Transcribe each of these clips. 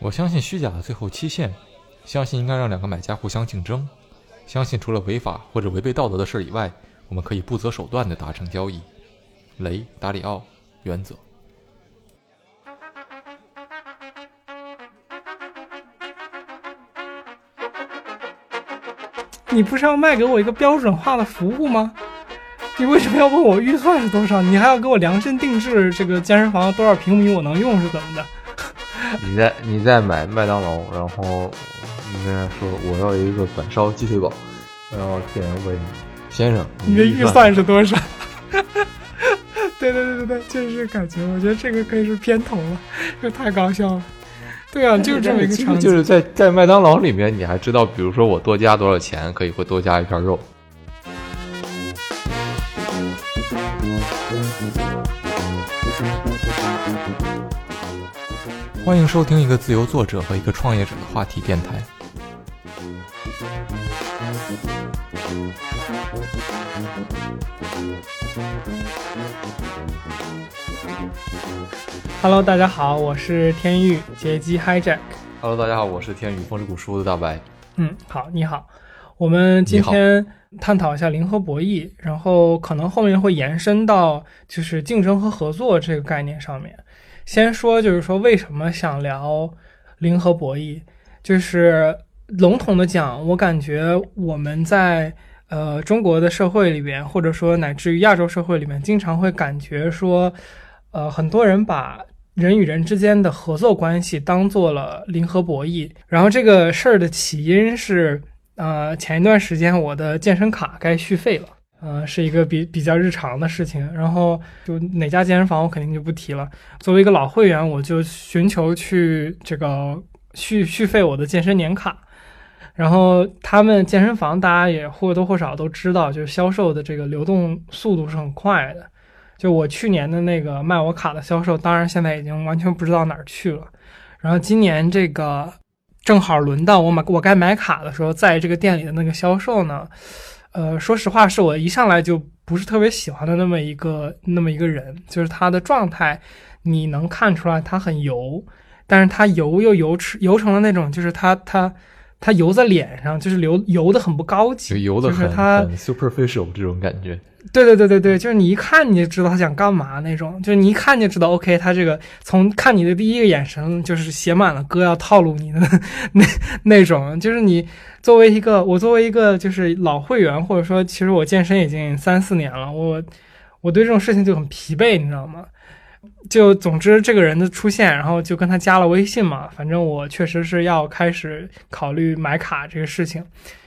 我相信虚假的最后期限，相信应该让两个买家互相竞争，相信除了违法或者违背道德的事以外，我们可以不择手段的达成交易。雷达里奥原则。你不是要卖给我一个标准化的服务吗？你为什么要问我预算是多少？你还要给我量身定制这个健身房多少平米我能用是怎么的？你在你在买麦当劳，然后你跟他说我要一个板烧鸡腿堡，然后店员问你先生，你的预算是多少？对对对对对，就是感觉，我觉得这个可以是片头了，这太搞笑了。对啊，就是这么一个场景。就是在在麦当劳里面，你还知道，比如说我多加多少钱，可以会多加一片肉。欢迎收听一个自由作者和一个创业者的话题电台。Hello，大家好，我是天域劫机 Hijack。Hello，大家好，我是天宇风之谷书的大白。嗯，好，你好，我们今天探讨一下零和博弈，然后可能后面会延伸到就是竞争和合作这个概念上面。先说就是说为什么想聊零和博弈，就是笼统的讲，我感觉我们在呃中国的社会里边，或者说乃至于亚洲社会里面，经常会感觉说。呃，很多人把人与人之间的合作关系当做了零和博弈。然后这个事儿的起因是，呃，前一段时间我的健身卡该续费了，呃，是一个比比较日常的事情。然后就哪家健身房我肯定就不提了。作为一个老会员，我就寻求去这个续续费我的健身年卡。然后他们健身房大家也或多或少都知道，就是销售的这个流动速度是很快的。就我去年的那个卖我卡的销售，当然现在已经完全不知道哪儿去了。然后今年这个正好轮到我买我该买卡的时候，在这个店里的那个销售呢，呃，说实话是我一上来就不是特别喜欢的那么一个那么一个人，就是他的状态，你能看出来他很油，但是他油又油吃油成了那种，就是他他他油在脸上，就是油油的很不高级，油的很很 superficial 这种感觉。对对对对对，就是你一看你就知道他想干嘛那种，就是你一看就知道，OK，他这个从看你的第一个眼神就是写满了歌要套路你的 那那种，就是你作为一个我作为一个就是老会员，或者说其实我健身已经三四年了，我我对这种事情就很疲惫，你知道吗？就总之这个人的出现，然后就跟他加了微信嘛，反正我确实是要开始考虑买卡这个事情，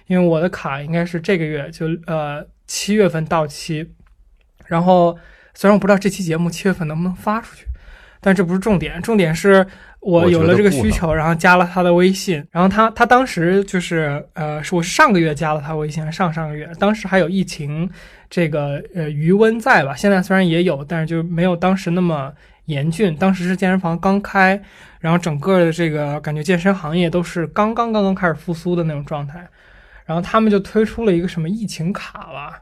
因为我的卡应该是这个月就呃。七月份到期，然后虽然我不知道这期节目七月份能不能发出去，但这不是重点，重点是我有了这个需求，然后加了他的微信，然后他他当时就是呃，是我是上个月加了他微信，上上个月，当时还有疫情这个呃余温在吧？现在虽然也有，但是就没有当时那么严峻。当时是健身房刚开，然后整个的这个感觉健身行业都是刚刚刚刚开始复苏的那种状态。然后他们就推出了一个什么疫情卡吧，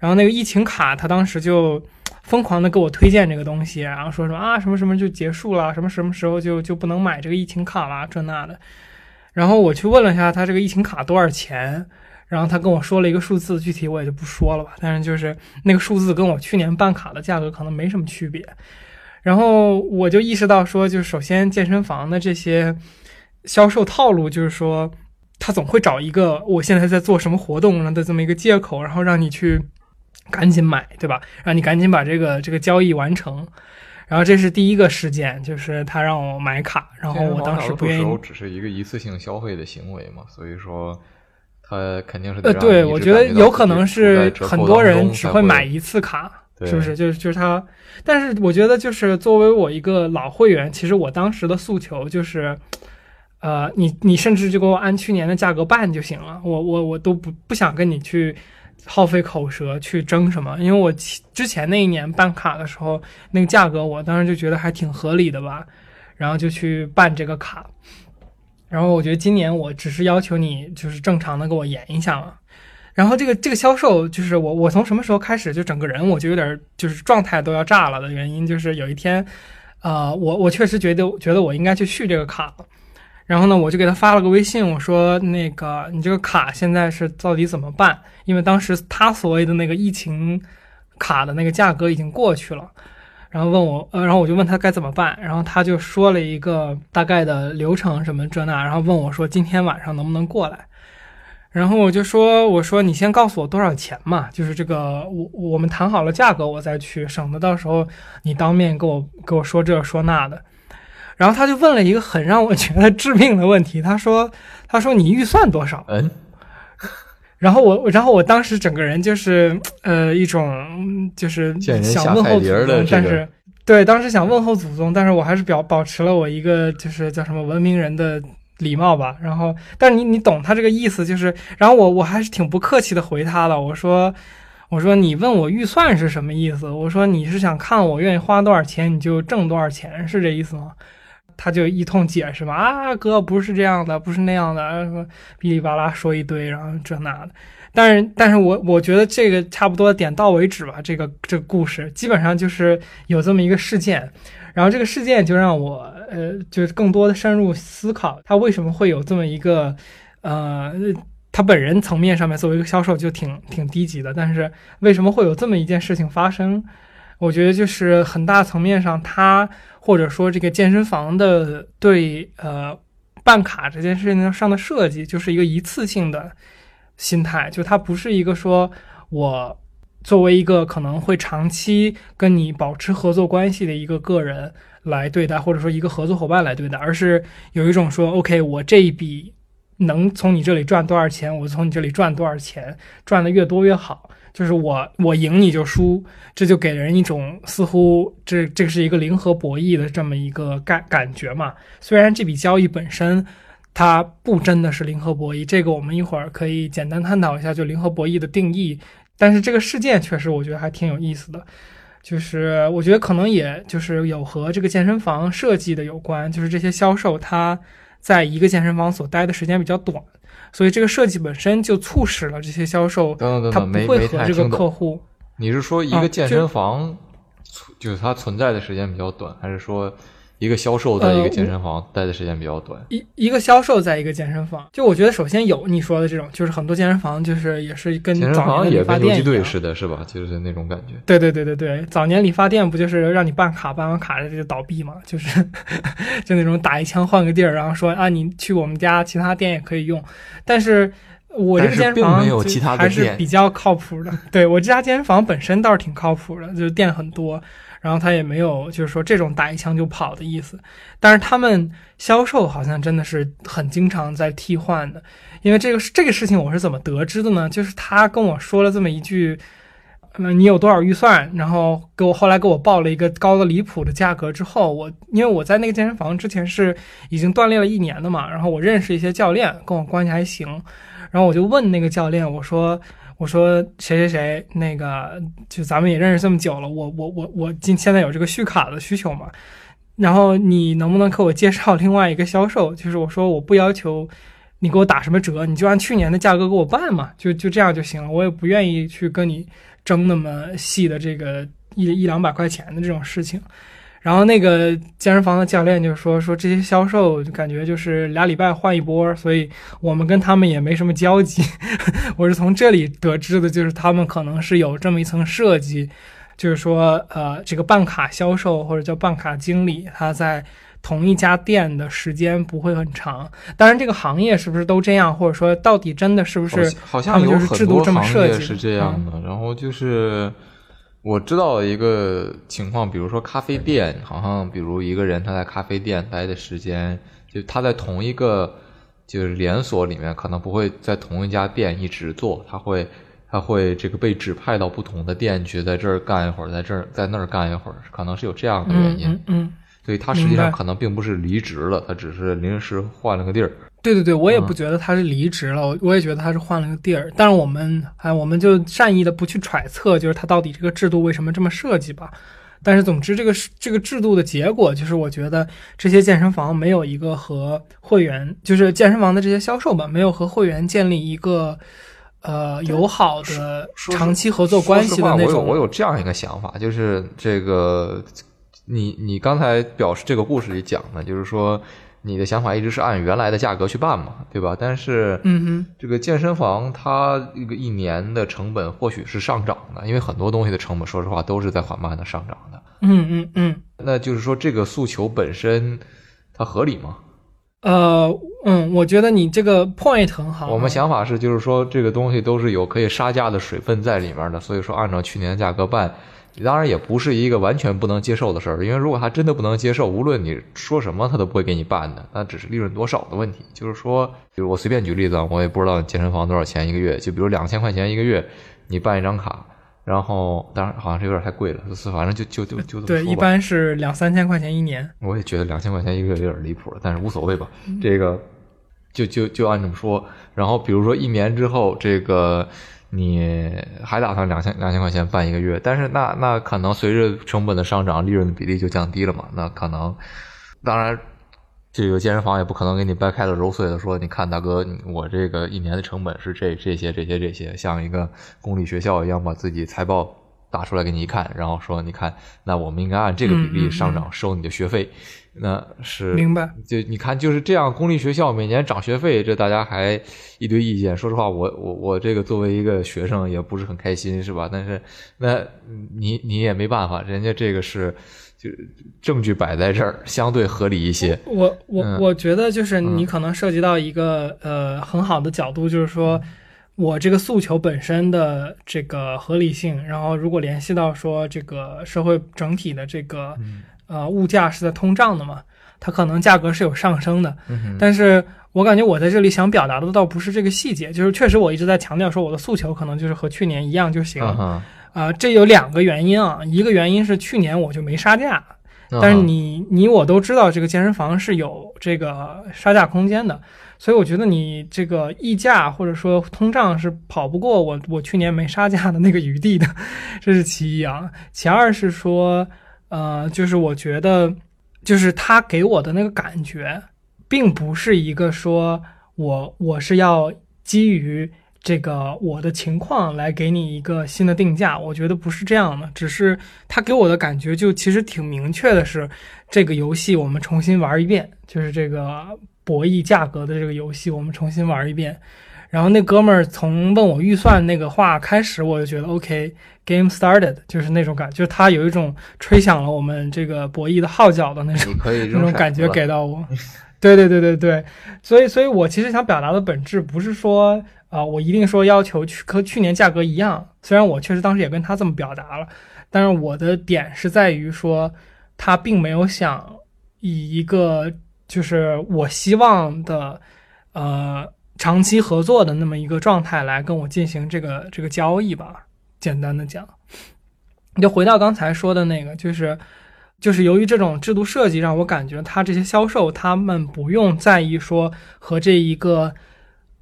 然后那个疫情卡，他当时就疯狂的给我推荐这个东西，然后说什么啊什么什么就结束了，什么什么时候就就不能买这个疫情卡了这那的。然后我去问了一下他这个疫情卡多少钱，然后他跟我说了一个数字，具体我也就不说了吧。但是就是那个数字跟我去年办卡的价格可能没什么区别。然后我就意识到说，就首先健身房的这些销售套路，就是说。他总会找一个我现在在做什么活动的这么一个借口，然后让你去赶紧买，对吧？让你赶紧把这个这个交易完成。然后这是第一个事件，就是他让我买卡，然后我当时不愿意。只是一个一次性消费的行为嘛，所以说他肯定是呃，对，我觉得有可能是很多人只会买一次卡，是不是？就是就是他，但是我觉得就是作为我一个老会员，其实我当时的诉求就是。呃，你你甚至就给我按去年的价格办就行了，我我我都不不想跟你去耗费口舌去争什么，因为我之前那一年办卡的时候那个价格，我当时就觉得还挺合理的吧，然后就去办这个卡，然后我觉得今年我只是要求你就是正常的给我延一下嘛，然后这个这个销售就是我我从什么时候开始就整个人我就有点就是状态都要炸了的原因就是有一天，呃，我我确实觉得觉得我应该去续这个卡了。然后呢，我就给他发了个微信，我说那个你这个卡现在是到底怎么办？因为当时他所谓的那个疫情卡的那个价格已经过去了，然后问我，呃，然后我就问他该怎么办，然后他就说了一个大概的流程什么这那，然后问我说今天晚上能不能过来？然后我就说，我说你先告诉我多少钱嘛，就是这个我我们谈好了价格我再去，省得到时候你当面跟我跟我说这说那的。然后他就问了一个很让我觉得致命的问题，他说：“他说你预算多少？”嗯，然后我，然后我当时整个人就是呃一种就是想问候祖宗，这个但是对当时想问候祖宗，但是我还是表保持了我一个就是叫什么文明人的礼貌吧。然后，但是你你懂他这个意思，就是然后我我还是挺不客气的回他了，我说。我说你问我预算是什么意思？我说你是想看我愿意花多少钱你就挣多少钱是这意思吗？他就一通解释嘛，啊哥不是这样的，不是那样的，什么哔哩吧啦说一堆，然后这那的。但是，但是我我觉得这个差不多点到为止吧。这个这个故事基本上就是有这么一个事件，然后这个事件就让我呃，就是更多的深入思考，他为什么会有这么一个呃，他本人层面上面作为一个销售就挺挺低级的，但是为什么会有这么一件事情发生？我觉得就是很大层面上他。或者说，这个健身房的对呃办卡这件事情上的设计，就是一个一次性的心态，就它不是一个说我作为一个可能会长期跟你保持合作关系的一个个人来对待，或者说一个合作伙伴来对待，而是有一种说，OK，我这一笔能从你这里赚多少钱，我从你这里赚多少钱，赚的越多越好。就是我我赢你就输，这就给人一种似乎这这是一个零和博弈的这么一个感感觉嘛。虽然这笔交易本身它不真的是零和博弈，这个我们一会儿可以简单探讨一下就零和博弈的定义。但是这个事件确实我觉得还挺有意思的，就是我觉得可能也就是有和这个健身房设计的有关，就是这些销售他在一个健身房所待的时间比较短。所以这个设计本身就促使了这些销售，等等等等，他不会和这个客户。你是说一个健身房，就是它存在的时间比较短，还是说？一个销售在一个健身房待的时间比较短，一一个销售在一个健身房，就我觉得首先有你说的这种，就是很多健身房就是也是跟健身房也跟游击队似的，是吧？就是那种感觉。对对对对对，早年理发店不就是让你办卡，办完卡这就倒闭嘛？就是 就那种打一枪换个地儿，然后说啊，你去我们家其他店也可以用。但是我这个健身房还是比较靠谱的。对我这家健身房本身倒是挺靠谱的，就是店很多。然后他也没有，就是说这种打一枪就跑的意思，但是他们销售好像真的是很经常在替换的，因为这个这个事情我是怎么得知的呢？就是他跟我说了这么一句，嗯，你有多少预算？然后给我后来给我报了一个高的离谱的价格之后，我因为我在那个健身房之前是已经锻炼了一年的嘛，然后我认识一些教练，跟我关系还行，然后我就问那个教练，我说。我说谁谁谁，那个就咱们也认识这么久了，我我我我今现在有这个续卡的需求嘛，然后你能不能给我介绍另外一个销售？就是我说我不要求你给我打什么折，你就按去年的价格给我办嘛，就就这样就行了，我也不愿意去跟你争那么细的这个一一两百块钱的这种事情。然后那个健身房的教练就说说这些销售就感觉就是俩礼拜换一波，所以我们跟他们也没什么交集。我是从这里得知的，就是他们可能是有这么一层设计，就是说呃这个办卡销售或者叫办卡经理，他在同一家店的时间不会很长。当然这个行业是不是都这样，或者说到底真的是不是好像有很多行业是这样的，然后就是。我知道一个情况，比如说咖啡店，好像比如一个人他在咖啡店待的时间，就他在同一个就是连锁里面，可能不会在同一家店一直做，他会他会这个被指派到不同的店去，在这儿干一会儿，在这儿在那儿干一会儿，可能是有这样的原因。嗯嗯，所以他实际上可能并不是离职了，他只是临时换了个地儿。对对对，我也不觉得他是离职了，我我也觉得他是换了个地儿。但是我们哎，我们就善意的不去揣测，就是他到底这个制度为什么这么设计吧。但是总之，这个这个制度的结果就是，我觉得这些健身房没有一个和会员，就是健身房的这些销售吧，没有和会员建立一个呃友好的长期合作关系的那种。我有我有这样一个想法，就是这个你你刚才表示这个故事里讲的，就是说你的想法一直是按原来的价格去办嘛，对吧？但是，嗯哼，这个健身房它一个一年的成本或许是上涨的，因为很多东西的成本，说实话都是在缓慢的上涨的。嗯嗯嗯，那就是说这个诉求本身它合理吗？呃，嗯，我觉得你这个 point 很好。我们想法是，就是说这个东西都是有可以杀价的水分在里面的，所以说按照去年的价格办。当然也不是一个完全不能接受的事儿，因为如果他真的不能接受，无论你说什么，他都不会给你办的。那只是利润多少的问题。就是说，比如我随便举例子，我也不知道健身房多少钱一个月，就比如两千块钱一个月，你办一张卡，然后当然好像是有点太贵了，是反正就就就就对，一般是两三千块钱一年。我也觉得两千块钱一个月有点离谱了，但是无所谓吧。这个就就就按这么说。然后比如说一年之后，这个。你还打算两千两千块钱办一个月？但是那那可能随着成本的上涨，利润的比例就降低了嘛？那可能，当然，这个健身房也不可能给你掰开了揉碎了说，你看大哥，我这个一年的成本是这这些这些这些，像一个公立学校一样把自己财报打出来给你一看，然后说你看，那我们应该按这个比例上涨收你的学费。那是明白，就你看就是这样，公立学校每年涨学费，这大家还一堆意见。说实话，我我我这个作为一个学生也不是很开心，是吧？但是那你你也没办法，人家这个是就证据摆在这儿，相对合理一些。我我我觉得就是你可能涉及到一个呃很好的角度，就是说我这个诉求本身的这个合理性，然后如果联系到说这个社会整体的这个。呃，物价是在通胀的嘛，它可能价格是有上升的，但是我感觉我在这里想表达的倒不是这个细节，就是确实我一直在强调说我的诉求可能就是和去年一样就行。啊，这有两个原因啊，一个原因是去年我就没杀价，但是你你我都知道这个健身房是有这个杀价空间的，所以我觉得你这个溢价或者说通胀是跑不过我我去年没杀价的那个余地的，这是其一啊，其二是说。呃，就是我觉得，就是他给我的那个感觉，并不是一个说我我是要基于这个我的情况来给你一个新的定价，我觉得不是这样的，只是他给我的感觉就其实挺明确的，是这个游戏我们重新玩一遍，就是这个博弈价格的这个游戏我们重新玩一遍。然后那哥们儿从问我预算那个话开始，我就觉得 OK，game started，就是那种感，就是他有一种吹响了我们这个博弈的号角的那种 那种感觉给到我。对对对对对，所以所以我其实想表达的本质不是说啊，我一定说要求去和去年价格一样，虽然我确实当时也跟他这么表达了，但是我的点是在于说，他并没有想以一个就是我希望的呃。长期合作的那么一个状态来跟我进行这个这个交易吧。简单的讲，你就回到刚才说的那个，就是就是由于这种制度设计，让我感觉他这些销售他们不用在意说和这一个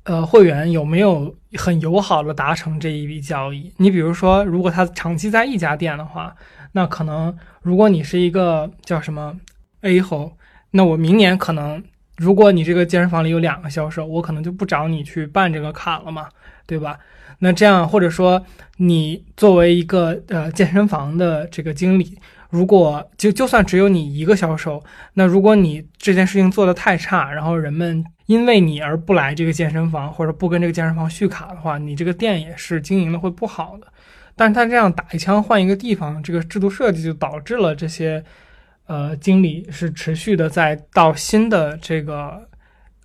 呃会员有没有很友好的达成这一笔交易。你比如说，如果他长期在一家店的话，那可能如果你是一个叫什么 A 后，那我明年可能。如果你这个健身房里有两个销售，我可能就不找你去办这个卡了嘛，对吧？那这样或者说你作为一个呃健身房的这个经理，如果就就算只有你一个销售，那如果你这件事情做得太差，然后人们因为你而不来这个健身房或者不跟这个健身房续卡的话，你这个店也是经营的会不好的。但是他这样打一枪换一个地方，这个制度设计就导致了这些。呃，经理是持续的在到新的这个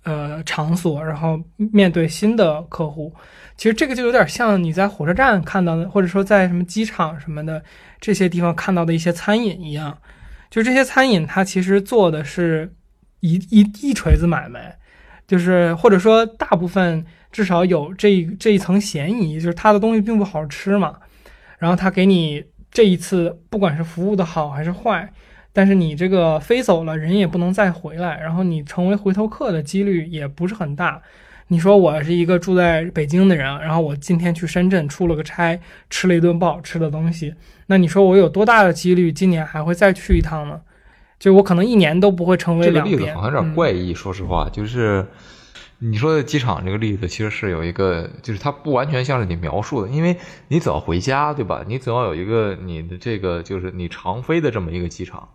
呃场所，然后面对新的客户。其实这个就有点像你在火车站看到的，或者说在什么机场什么的这些地方看到的一些餐饮一样。就这些餐饮，它其实做的是一一一锤子买卖，就是或者说大部分至少有这这一层嫌疑，就是它的东西并不好吃嘛。然后他给你这一次，不管是服务的好还是坏。但是你这个飞走了，人也不能再回来，然后你成为回头客的几率也不是很大。你说我是一个住在北京的人，然后我今天去深圳出了个差，吃了一顿不好吃的东西，那你说我有多大的几率今年还会再去一趟呢？就我可能一年都不会成为。这个例子好像有点怪异，说实话，就是你说的机场这个例子，其实是有一个，就是它不完全像是你描述的，因为你总要回家，对吧？你总要有一个你的这个，就是你常飞的这么一个机场。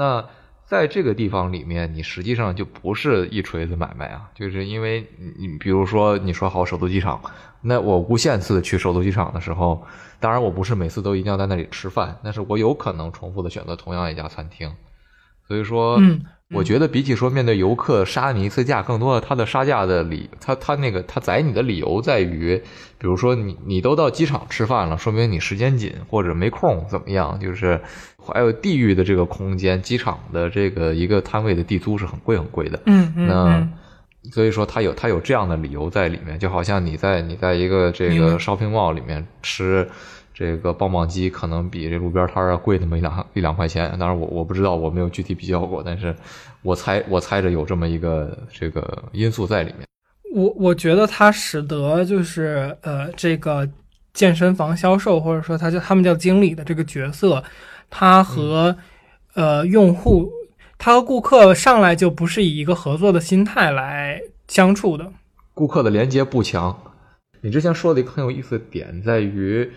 那在这个地方里面，你实际上就不是一锤子买卖啊，就是因为你比如说你说好首都机场，那我无限次去首都机场的时候，当然我不是每次都一定要在那里吃饭，但是我有可能重复的选择同样一家餐厅，所以说，我觉得比起说面对游客杀你一次价，更多的他的杀价的理，他他那个他宰你的理由在于，比如说你你都到机场吃饭了，说明你时间紧或者没空怎么样，就是还有地域的这个空间，机场的这个一个摊位的地租是很贵很贵的，嗯。嗯那嗯。所以说他有他有这样的理由在里面，就好像你在你在一个这个 shopping mall 里面吃这个棒棒鸡，可能比这路边摊儿要贵那么一两一两块钱。当然我我不知道，我没有具体比较过，但是我猜我猜着有这么一个这个因素在里面。我我觉得它使得就是呃，这个健身房销售或者说他叫他们叫经理的这个角色，他和、呃用户，他和顾客上来就不是以一个合作的心态来相处的。顾客的连接不强。你之前说的一个很有意思的点在于，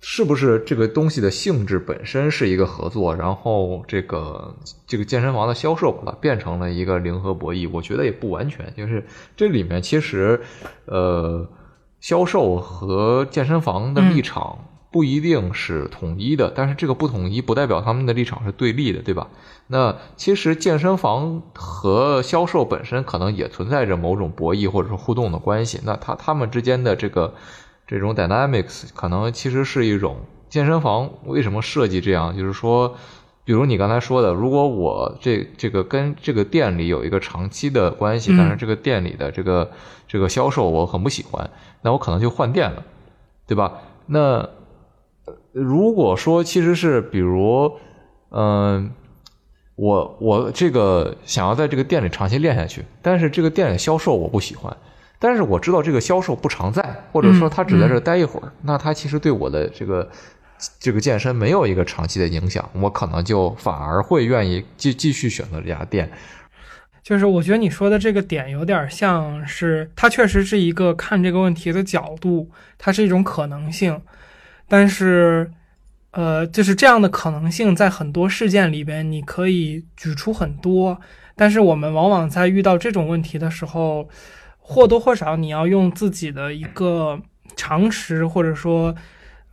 是不是这个东西的性质本身是一个合作，然后这个这个健身房的销售把它变成了一个零和博弈？我觉得也不完全，就是这里面其实，呃，销售和健身房的立场不一定是统一的，但是这个不统一不代表他们的立场是对立的，对吧？那其实健身房和销售本身可能也存在着某种博弈或者是互动的关系。那他他们之间的这个这种 dynamics 可能其实是一种健身房为什么设计这样，就是说，比如你刚才说的，如果我这这个跟这个店里有一个长期的关系，嗯但是这个店里的这个这个销售我很不喜欢，那我可能就换店了，对吧？那呃如果说其实是比如，嗯、我我这个想要在这个店里长期练下去，但是这个店里销售我不喜欢，但是我知道这个销售不常在，或者说他只在这儿待一会儿，那他其实对我的这个这个健身没有一个长期的影响，我可能就反而会愿意继继续选择这家店。就是我觉得你说的这个点有点像是，它确实是一个看这个问题的角度，它是一种可能性，但是，呃，就是这样的可能性在很多事件里边你可以举出很多，但是我们往往在遇到这种问题的时候，或多或少你要用自己的一个常识，或者说，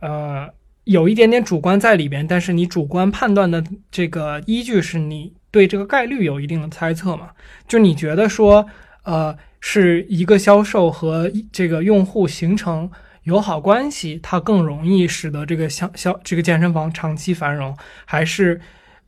呃，有一点点主观在里边，但是你主观判断的这个依据是你对这个概率有一定的猜测嘛？就你觉得说，呃，是一个销售和这个用户形成友好关系，它更容易使得这个销销这个健身房长期繁荣，还是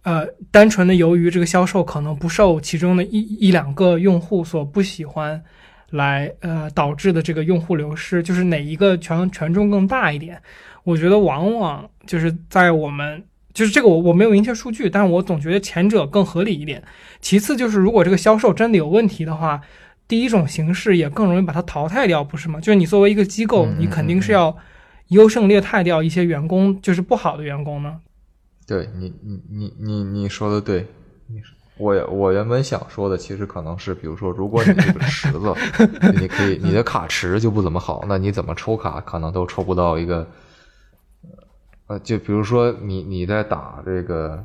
呃单纯的由于这个销售可能不受其中的一一两个用户所不喜欢？来，呃，导致的这个用户流失，就是哪一个权权重更大一点？我觉得往往就是在我们就是这个我我没有明确数据，但是我总觉得前者更合理一点。其次就是如果这个销售真的有问题的话，第一种形式也更容易把它淘汰掉，不是吗？就是你作为一个机构嗯，你肯定是要优胜劣汰掉一些员工，就是不好的员工呢。对你，你你你你说的对，你我也我原本想说的，其实可能是，比如说，如果你这个池子，你可以你的卡池就不怎么好，那你怎么抽卡可能都抽不到一个，呃，就比如说你你在打这个，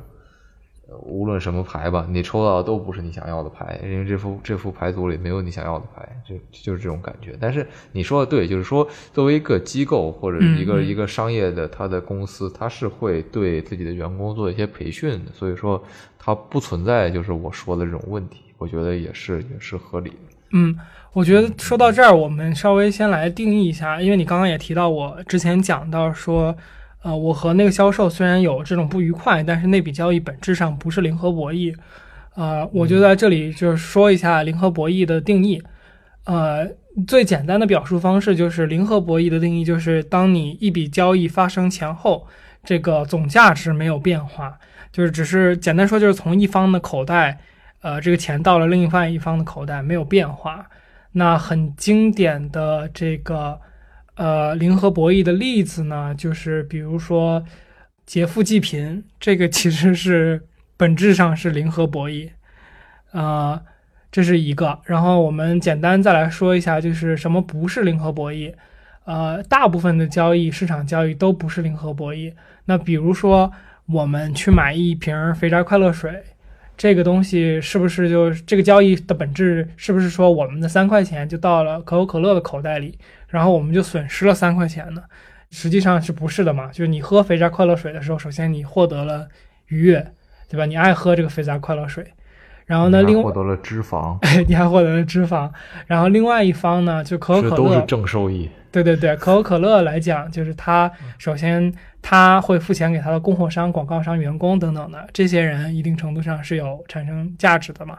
呃无论什么牌吧，你抽到的都不是你想要的牌，因为这副这副牌组里没有你想要的牌，就就是这种感觉。但是你说的对，就是说作为一个机构或者一个、一个商业的他的公司，他是会对自己的员工做一些培训的，所以说它不存在就是我说的这种问题，我觉得也是也是合理的。嗯，我觉得说到这儿，我们稍微先来定义一下，因为你刚刚也提到，我之前讲到说，呃，我和那个销售虽然有这种不愉快，但是那笔交易本质上不是零和博弈。呃，我就在这里就是说一下零和博弈的定义。呃，最简单的表述方式就是零和博弈的定义就是，当你一笔交易发生前后，这个总价值没有变化，就是只是简单说就是从一方的口袋。呃，这个钱到了另一方一方的口袋没有变化。那很经典的这个呃零和博弈的例子呢，就是比如说劫富济贫，这个其实是本质上是零和博弈，呃，这是一个。然后我们简单再来说一下，就是什么不是零和博弈。呃，大部分的交易市场交易都不是零和博弈。那比如说我们去买一瓶肥宅快乐水。这个东西是不是就这个交易的本质是不是说我们的三块钱就到了可口可乐的口袋里，然后我们就损失了三块钱呢？实际上是不是的嘛？就是你喝肥宅快乐水的时候，首先你获得了愉悦，对吧？你爱喝这个肥宅快乐水，然后呢，另获得了脂肪，你还获得了脂肪，然后另外一方呢，就可口可乐都是正收益。对对对，可口可乐来讲，就是它首先它会付钱给它的供货商、广告商、员工等等的这些人，一定程度上是有产生价值的嘛。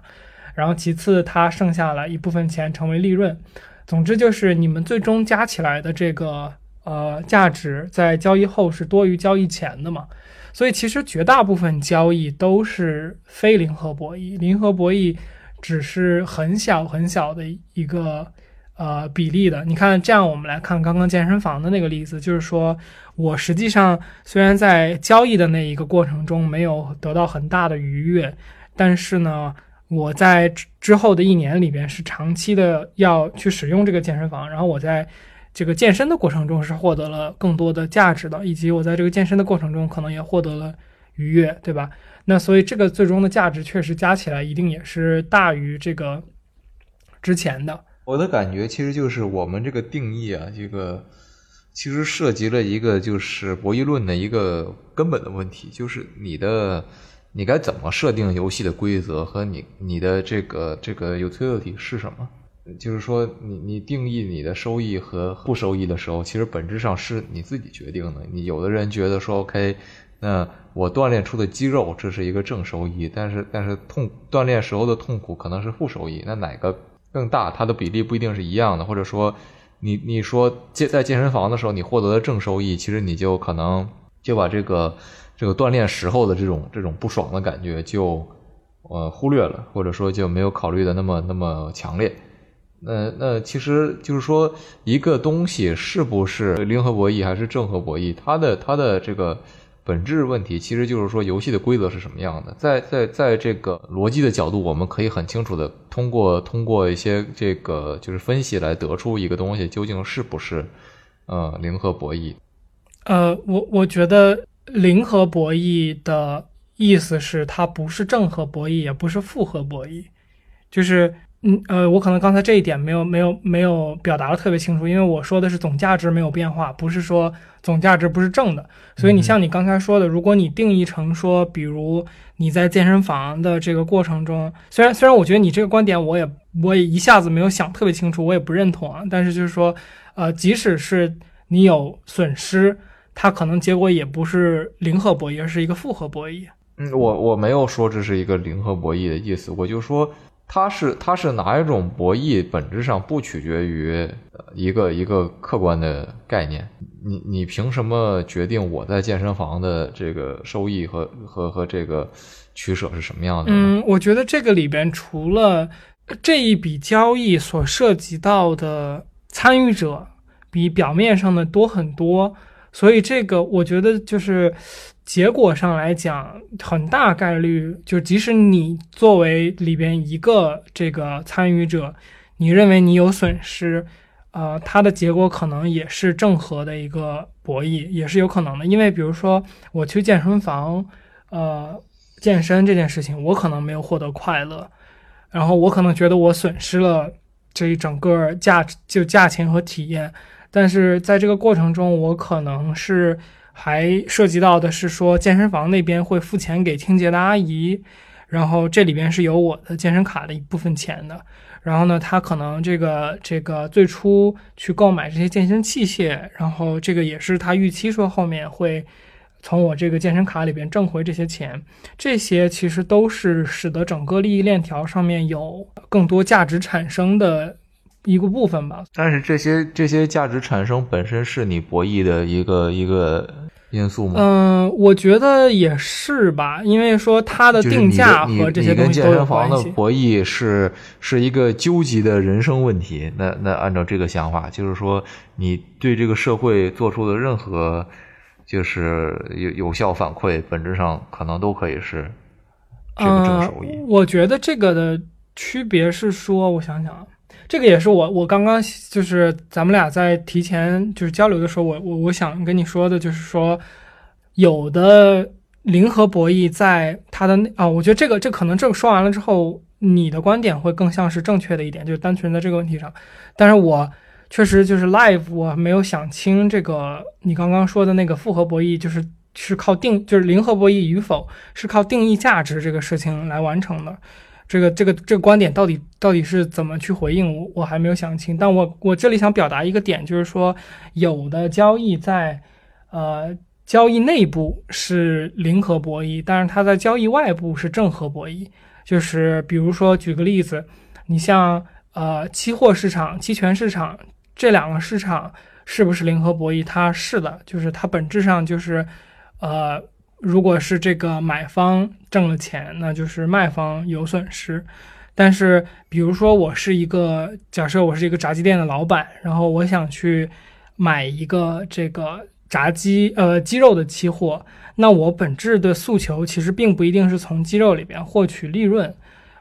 然后其次，它剩下了一部分钱成为利润。总之就是你们最终加起来的这个呃价值，在交易后是多于交易前的嘛。所以其实绝大部分交易都是非零和博弈，零和博弈只是很小很小的一个。呃，比例的，你看，这样我们来看刚刚健身房的那个例子，就是说我实际上虽然在交易的那一个过程中没有得到很大的愉悦，但是呢，我在之后的一年里边是长期的要去使用这个健身房，然后我在这个健身的过程中是获得了更多的价值的，以及我在这个健身的过程中可能也获得了愉悦，对吧？那所以这个最终的价值确实加起来一定也是大于这个之前的。我的感觉其实就是我们这个定义啊，这个其实涉及了一个就是博弈论的一个根本的问题，就是你的你该怎么设定游戏的规则和你你的这个这个 utility 是什么？就是说你你定义你的收益和不收益的时候，其实本质上是你自己决定的。你有的人觉得说 OK，那我锻炼出的肌肉这是一个正收益，但是但是痛锻炼时候的痛苦可能是负收益，那哪个？更大，它的比例不一定是一样的，或者说，你你说健在健身房的时候，你获得的正收益，其实你就可能就把这个这个锻炼时候的这种这种不爽的感觉就呃忽略了，或者说就没有考虑的那么那么强烈。那那其实就是说，一个东西是不是零和博弈还是正和博弈，它的它的这个。本质问题其实就是说游戏的规则是什么样的，在在在这个逻辑的角度，我们可以很清楚的通过通过一些这个就是分析来得出一个东西究竟是不是呃零和博弈。呃，我我觉得零和博弈的意思是它不是正和博弈，也不是负和博弈，就是。嗯呃，我可能刚才这一点没有没有没有表达的特别清楚，因为我说的是总价值没有变化，不是说总价值不是正的。所以你像你刚才说的，如果你定义成说，比如你在健身房的这个过程中，虽然虽然我觉得你这个观点我也我也一下子没有想特别清楚，我也不认同啊。但是就是说，呃，即使是你有损失，它可能结果也不是零和博弈，而是一个复合博弈。嗯，我我没有说这是一个零和博弈的意思，我就说。它是它是哪一种博弈？本质上不取决于一个一个客观的概念。你你凭什么决定我在健身房的这个收益和和和这个取舍是什么样的？嗯，我觉得这个里边除了这一笔交易所涉及到的参与者比表面上的多很多，所以这个我觉得就是。结果上来讲，很大概率就即使你作为里边一个这个参与者，你认为你有损失，呃，它的结果可能也是正和的一个博弈，也是有可能的。因为比如说我去健身房，呃，健身这件事情，我可能没有获得快乐，然后我可能觉得我损失了这一整个价就价钱和体验，但是在这个过程中，我可能是。还涉及到的是说，健身房那边会付钱给清洁的阿姨，然后这里边是有我的健身卡的一部分钱的。然后呢，他可能这个这个最初去购买这些健身器械，然后这个也是他预期说后面会从我这个健身卡里边挣回这些钱。这些其实都是使得整个利益链条上面有更多价值产生的。一个部分吧，但是这些这些价值产生本身是你博弈的一个一个因素吗？嗯，我觉得也是吧，因为说它的定价和这些东西都有关系。博弈是是一个究极的人生问题。那那按照这个想法，就是说你对这个社会做出的任何就是有有效反馈，本质上可能都可以是这个正收益。我觉得这个的区别是说，我想想。这个也是我我刚刚就是咱们俩在提前就是交流的时候，我我我想跟你说的就是说，有的零和博弈在它的啊，我觉得这个这可能这个说完了之后，你的观点会更像是正确的一点，就是单纯在这个问题上。但是我确实就是 live，我没有想清这个你刚刚说的那个复合博弈，就是是靠定，就是零和博弈与否是靠定义价值这个事情来完成的。这个这个这个观点到底到底是怎么去回应我我还没有想清，但我我这里想表达一个点，就是说有的交易在呃交易内部是零和博弈，但是它在交易外部是正和博弈。就是比如说举个例子，你像呃期货市场、期权市场这两个市场是不是零和博弈？它是的，就是它本质上就是呃。如果是这个买方挣了钱，那就是卖方有损失。但是，比如说我是一个假设，我是一个炸鸡店的老板，然后我想去买一个这个炸鸡呃鸡肉的期货，那我本质的诉求其实并不一定是从鸡肉里边获取利润，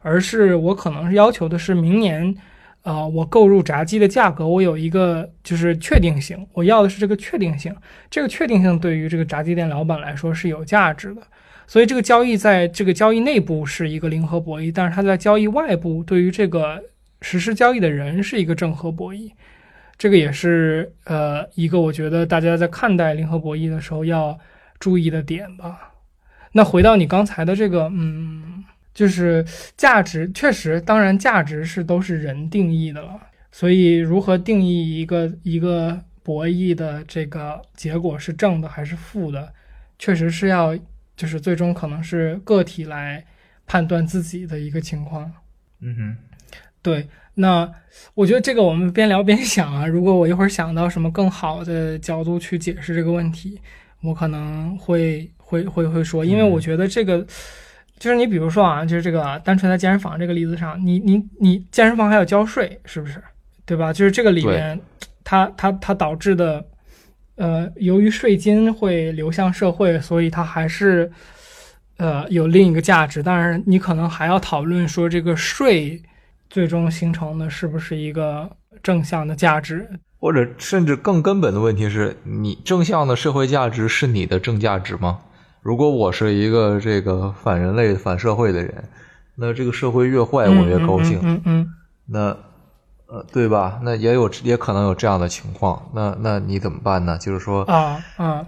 而是我可能是要求的是明年。啊，我购入炸鸡的价格，我有一个就是确定性，我要的是这个确定性。这个确定性对于这个炸鸡店老板来说是有价值的，所以这个交易在这个交易内部是一个零和博弈，但是它在交易外部，对于这个实施交易的人是一个正和博弈。这个也是呃一个我觉得大家在看待零和博弈的时候要注意的点吧。那回到你刚才的这个，嗯。就是价值，确实，当然，价值是都是人定义的了。所以，如何定义一个一个博弈的这个结果是正的还是负的，确实是要，就是最终可能是个体来判断自己的一个情况。嗯哼，对。那我觉得这个我们边聊边想啊。如果我一会儿想到什么更好的角度去解释这个问题，我可能会会会会说，因为我觉得这个。就是你比如说啊，就是这个单纯在健身房这个例子上，你你你健身房还要交税，是不是？对吧？就是这个里面，它它它导致的，呃，由于税金会流向社会，所以它还是呃有另一个价值。但是，你可能还要讨论说，这个税最终形成的是不是一个正向的价值，或者甚至更根本的问题是你正向的社会价值是你的正价值吗？如果我是一个这个反人类、反社会的人，那这个社会越坏，我越高兴。嗯嗯。那，呃，对吧？那也有，也可能有这样的情况。那，那你怎么办呢？就是说，啊啊，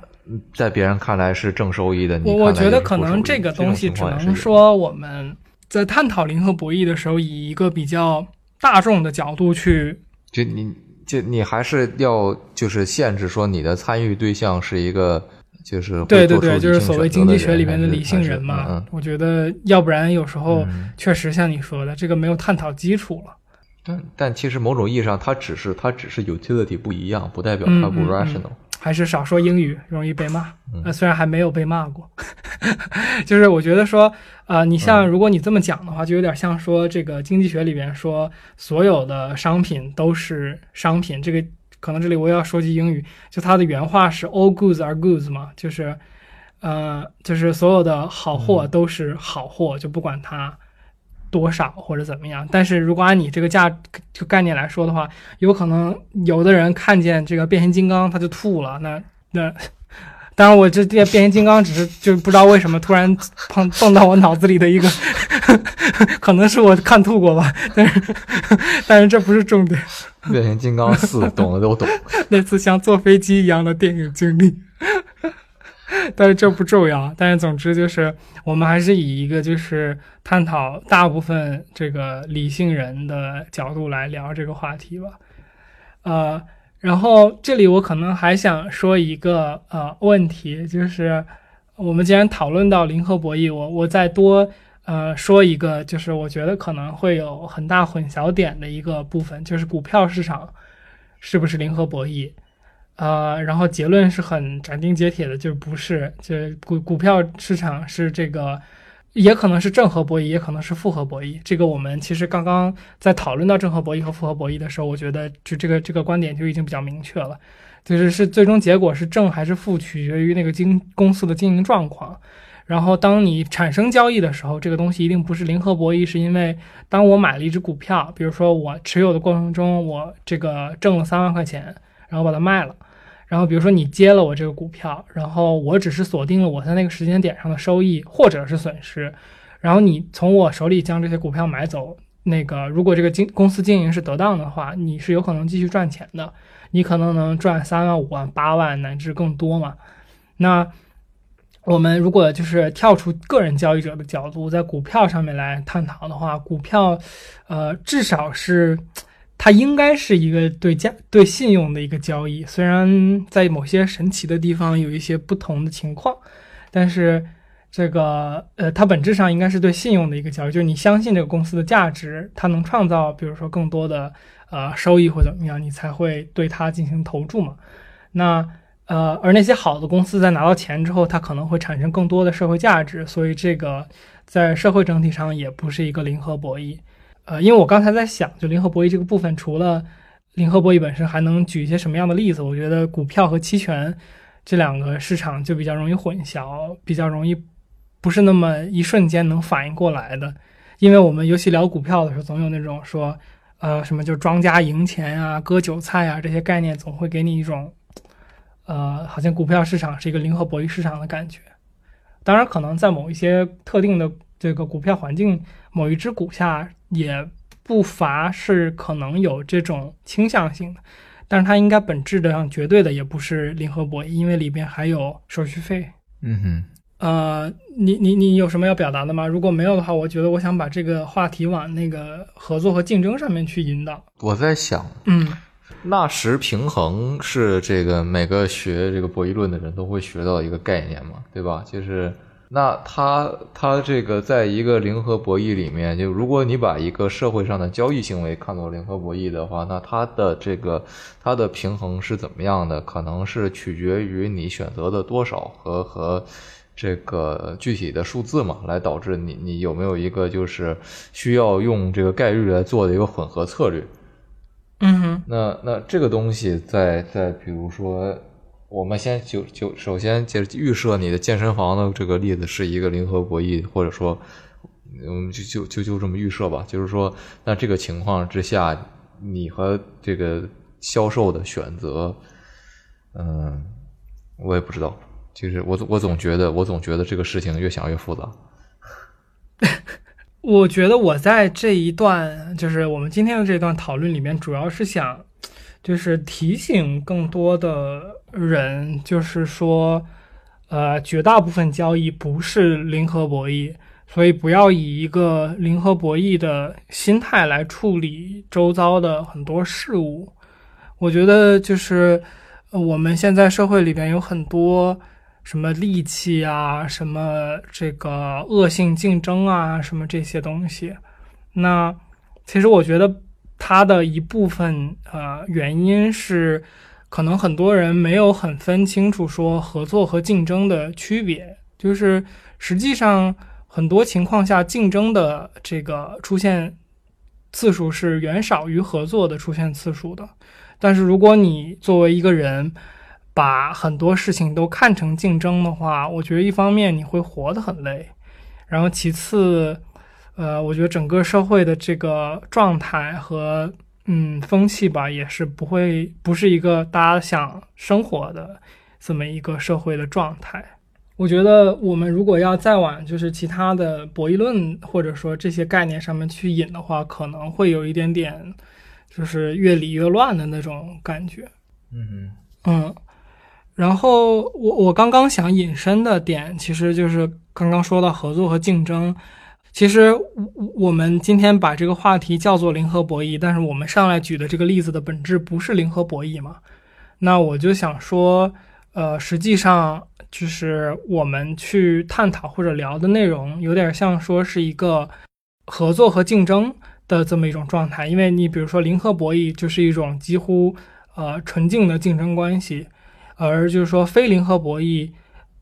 在别人看来是正收益的，你我觉得可能这个东西只能说我们在探讨零和博弈的时候，以一个比较大众的角度去。就你，就你还是要就是限制说你的参与对象是一个。就是对对对，就是所谓经济学里面的理性人嘛。我觉得，要不然有时候确实像你说的，这个没有探讨基础了。但但其实某种意义上，它只是它只是 utility 不一样，不代表它不 rational。还是少说英语容易被骂。那虽然还没有被骂过，就是我觉得说，呃，你像如果你这么讲的话，就有点像说这个经济学里边说所有的商品都是商品这个。可能这里我也要说句英语，就它的原话是 “all goods are goods” 嘛，就是，呃，就是所有的好货都是好货，就不管它多少或者怎么样。但是如果按你这个价就概念来说的话，有可能有的人看见这个变形金刚他就吐了，那那。当然，我这这变形金刚只是就不知道为什么突然碰蹦到我脑子里的一个，可能是我看吐过吧，但是但是这不是重点。变形金刚四懂的都懂，那次像坐飞机一样的电影经历，但是这不重要。但是总之就是，我们还是以一个就是探讨大部分这个理性人的角度来聊这个话题吧，呃。然后这里我可能还想说一个呃问题，就是我们既然讨论到零和博弈，我我再多呃说一个，就是我觉得可能会有很大混淆点的一个部分，就是股票市场是不是零和博弈？呃，然后结论是很斩钉截铁的，就是不是，就是股股票市场是这个。也可能是正和博弈，也可能是复合博弈。这个我们其实刚刚在讨论到正和博弈和复合博弈的时候，我觉得就这个这个观点就已经比较明确了，就是是最终结果是正还是负，取决于那个经公司的经营状况。然后当你产生交易的时候，这个东西一定不是零和博弈，是因为当我买了一只股票，比如说我持有的过程中，我这个挣了三万块钱，然后把它卖了，然后比如说你接了我这个股票，然后我只是锁定了我在那个时间点上的收益或者是损失，然后你从我手里将这些股票买走，那个如果这个经公司经营是得当的话，你是有可能继续赚钱的，你可能能赚三万、五万、八万乃至更多嘛。那我们如果就是跳出个人交易者的角度，在股票上面来探讨的话，股票，呃，至少是它应该是一个对价对信用的一个交易。虽然在某些神奇的地方有一些不同的情况，但是这个呃，它本质上应该是对信用的一个交易，就是你相信这个公司的价值，它能创造，比如说更多的呃收益或怎么样，你才会对它进行投注嘛。那呃，而那些好的公司在拿到钱之后，它可能会产生更多的社会价值，所以这个在社会整体上也不是一个零和博弈。呃，因为我刚才在想，就零和博弈这个部分，除了零和博弈本身，还能举一些什么样的例子？我觉得股票和期权这两个市场就比较容易混淆，比较容易不是那么一瞬间能反应过来的。因为我们尤其聊股票的时候，总有那种说，呃，什么就庄家赢钱啊、割韭菜啊这些概念，总会给你一种。呃，好像股票市场是一个零和博弈市场的感觉。当然，可能在某一些特定的这个股票环境，某一只股下也不乏是可能有这种倾向性的。但是它应该本质的上绝对的也不是零和博弈，因为里边还有手续费。嗯哼。呃，你你你有什么要表达的吗？如果没有的话，我觉得我想把这个话题往那个合作和竞争上面去引导。我在想，嗯。纳什平衡是这个每个学这个博弈论的人都会学到一个概念嘛，对吧？就是那他他这个在一个零和博弈里面，就如果你把一个社会上的交易行为看作零和博弈的话，那它的这个它的平衡是怎么样的？可能是取决于你选择的多少和和这个具体的数字嘛，来导致你你有没有一个就是需要用这个概率来做的一个混合策略。嗯哼，那那这个东西在在比如说，我们先就就首先就预设你的健身房的这个例子是一个零和博弈，或者说，我们就就就就这么预设吧。就是说，那这个情况之下，你和这个销售的选择，嗯，我也不知道。就是我我总觉得我总觉得这个事情越想越复杂。我觉得我在这一段，就是我们今天的这段讨论里面，主要是想，就是提醒更多的人，就是说，呃，绝大部分交易不是零和博弈，所以不要以一个零和博弈的心态来处理周遭的很多事物。我觉得就是我们现在社会里边有很多。什么戾气啊，什么这个恶性竞争啊，什么这些东西，那其实我觉得它的一部分呃原因是，可能很多人没有很分清楚说合作和竞争的区别，就是实际上很多情况下竞争的这个出现次数是远少于合作的出现次数的，但是如果你作为一个人，把很多事情都看成竞争的话，我觉得一方面你会活得很累，然后其次，呃，我觉得整个社会的这个状态和嗯风气吧，也是不会不是一个大家想生活的这么一个社会的状态。我觉得我们如果要再往就是其他的博弈论或者说这些概念上面去引的话，可能会有一点点就是越理越乱的那种感觉。嗯嗯。然后我我刚刚想引申的点，其实就是刚刚说到合作和竞争。其实我我们今天把这个话题叫做零和博弈，但是我们上来举的这个例子的本质不是零和博弈嘛？那我就想说，呃，实际上就是我们去探讨或者聊的内容，有点像说是一个合作和竞争的这么一种状态。因为你比如说零和博弈就是一种几乎呃纯净的竞争关系。而就是说，非零和博弈，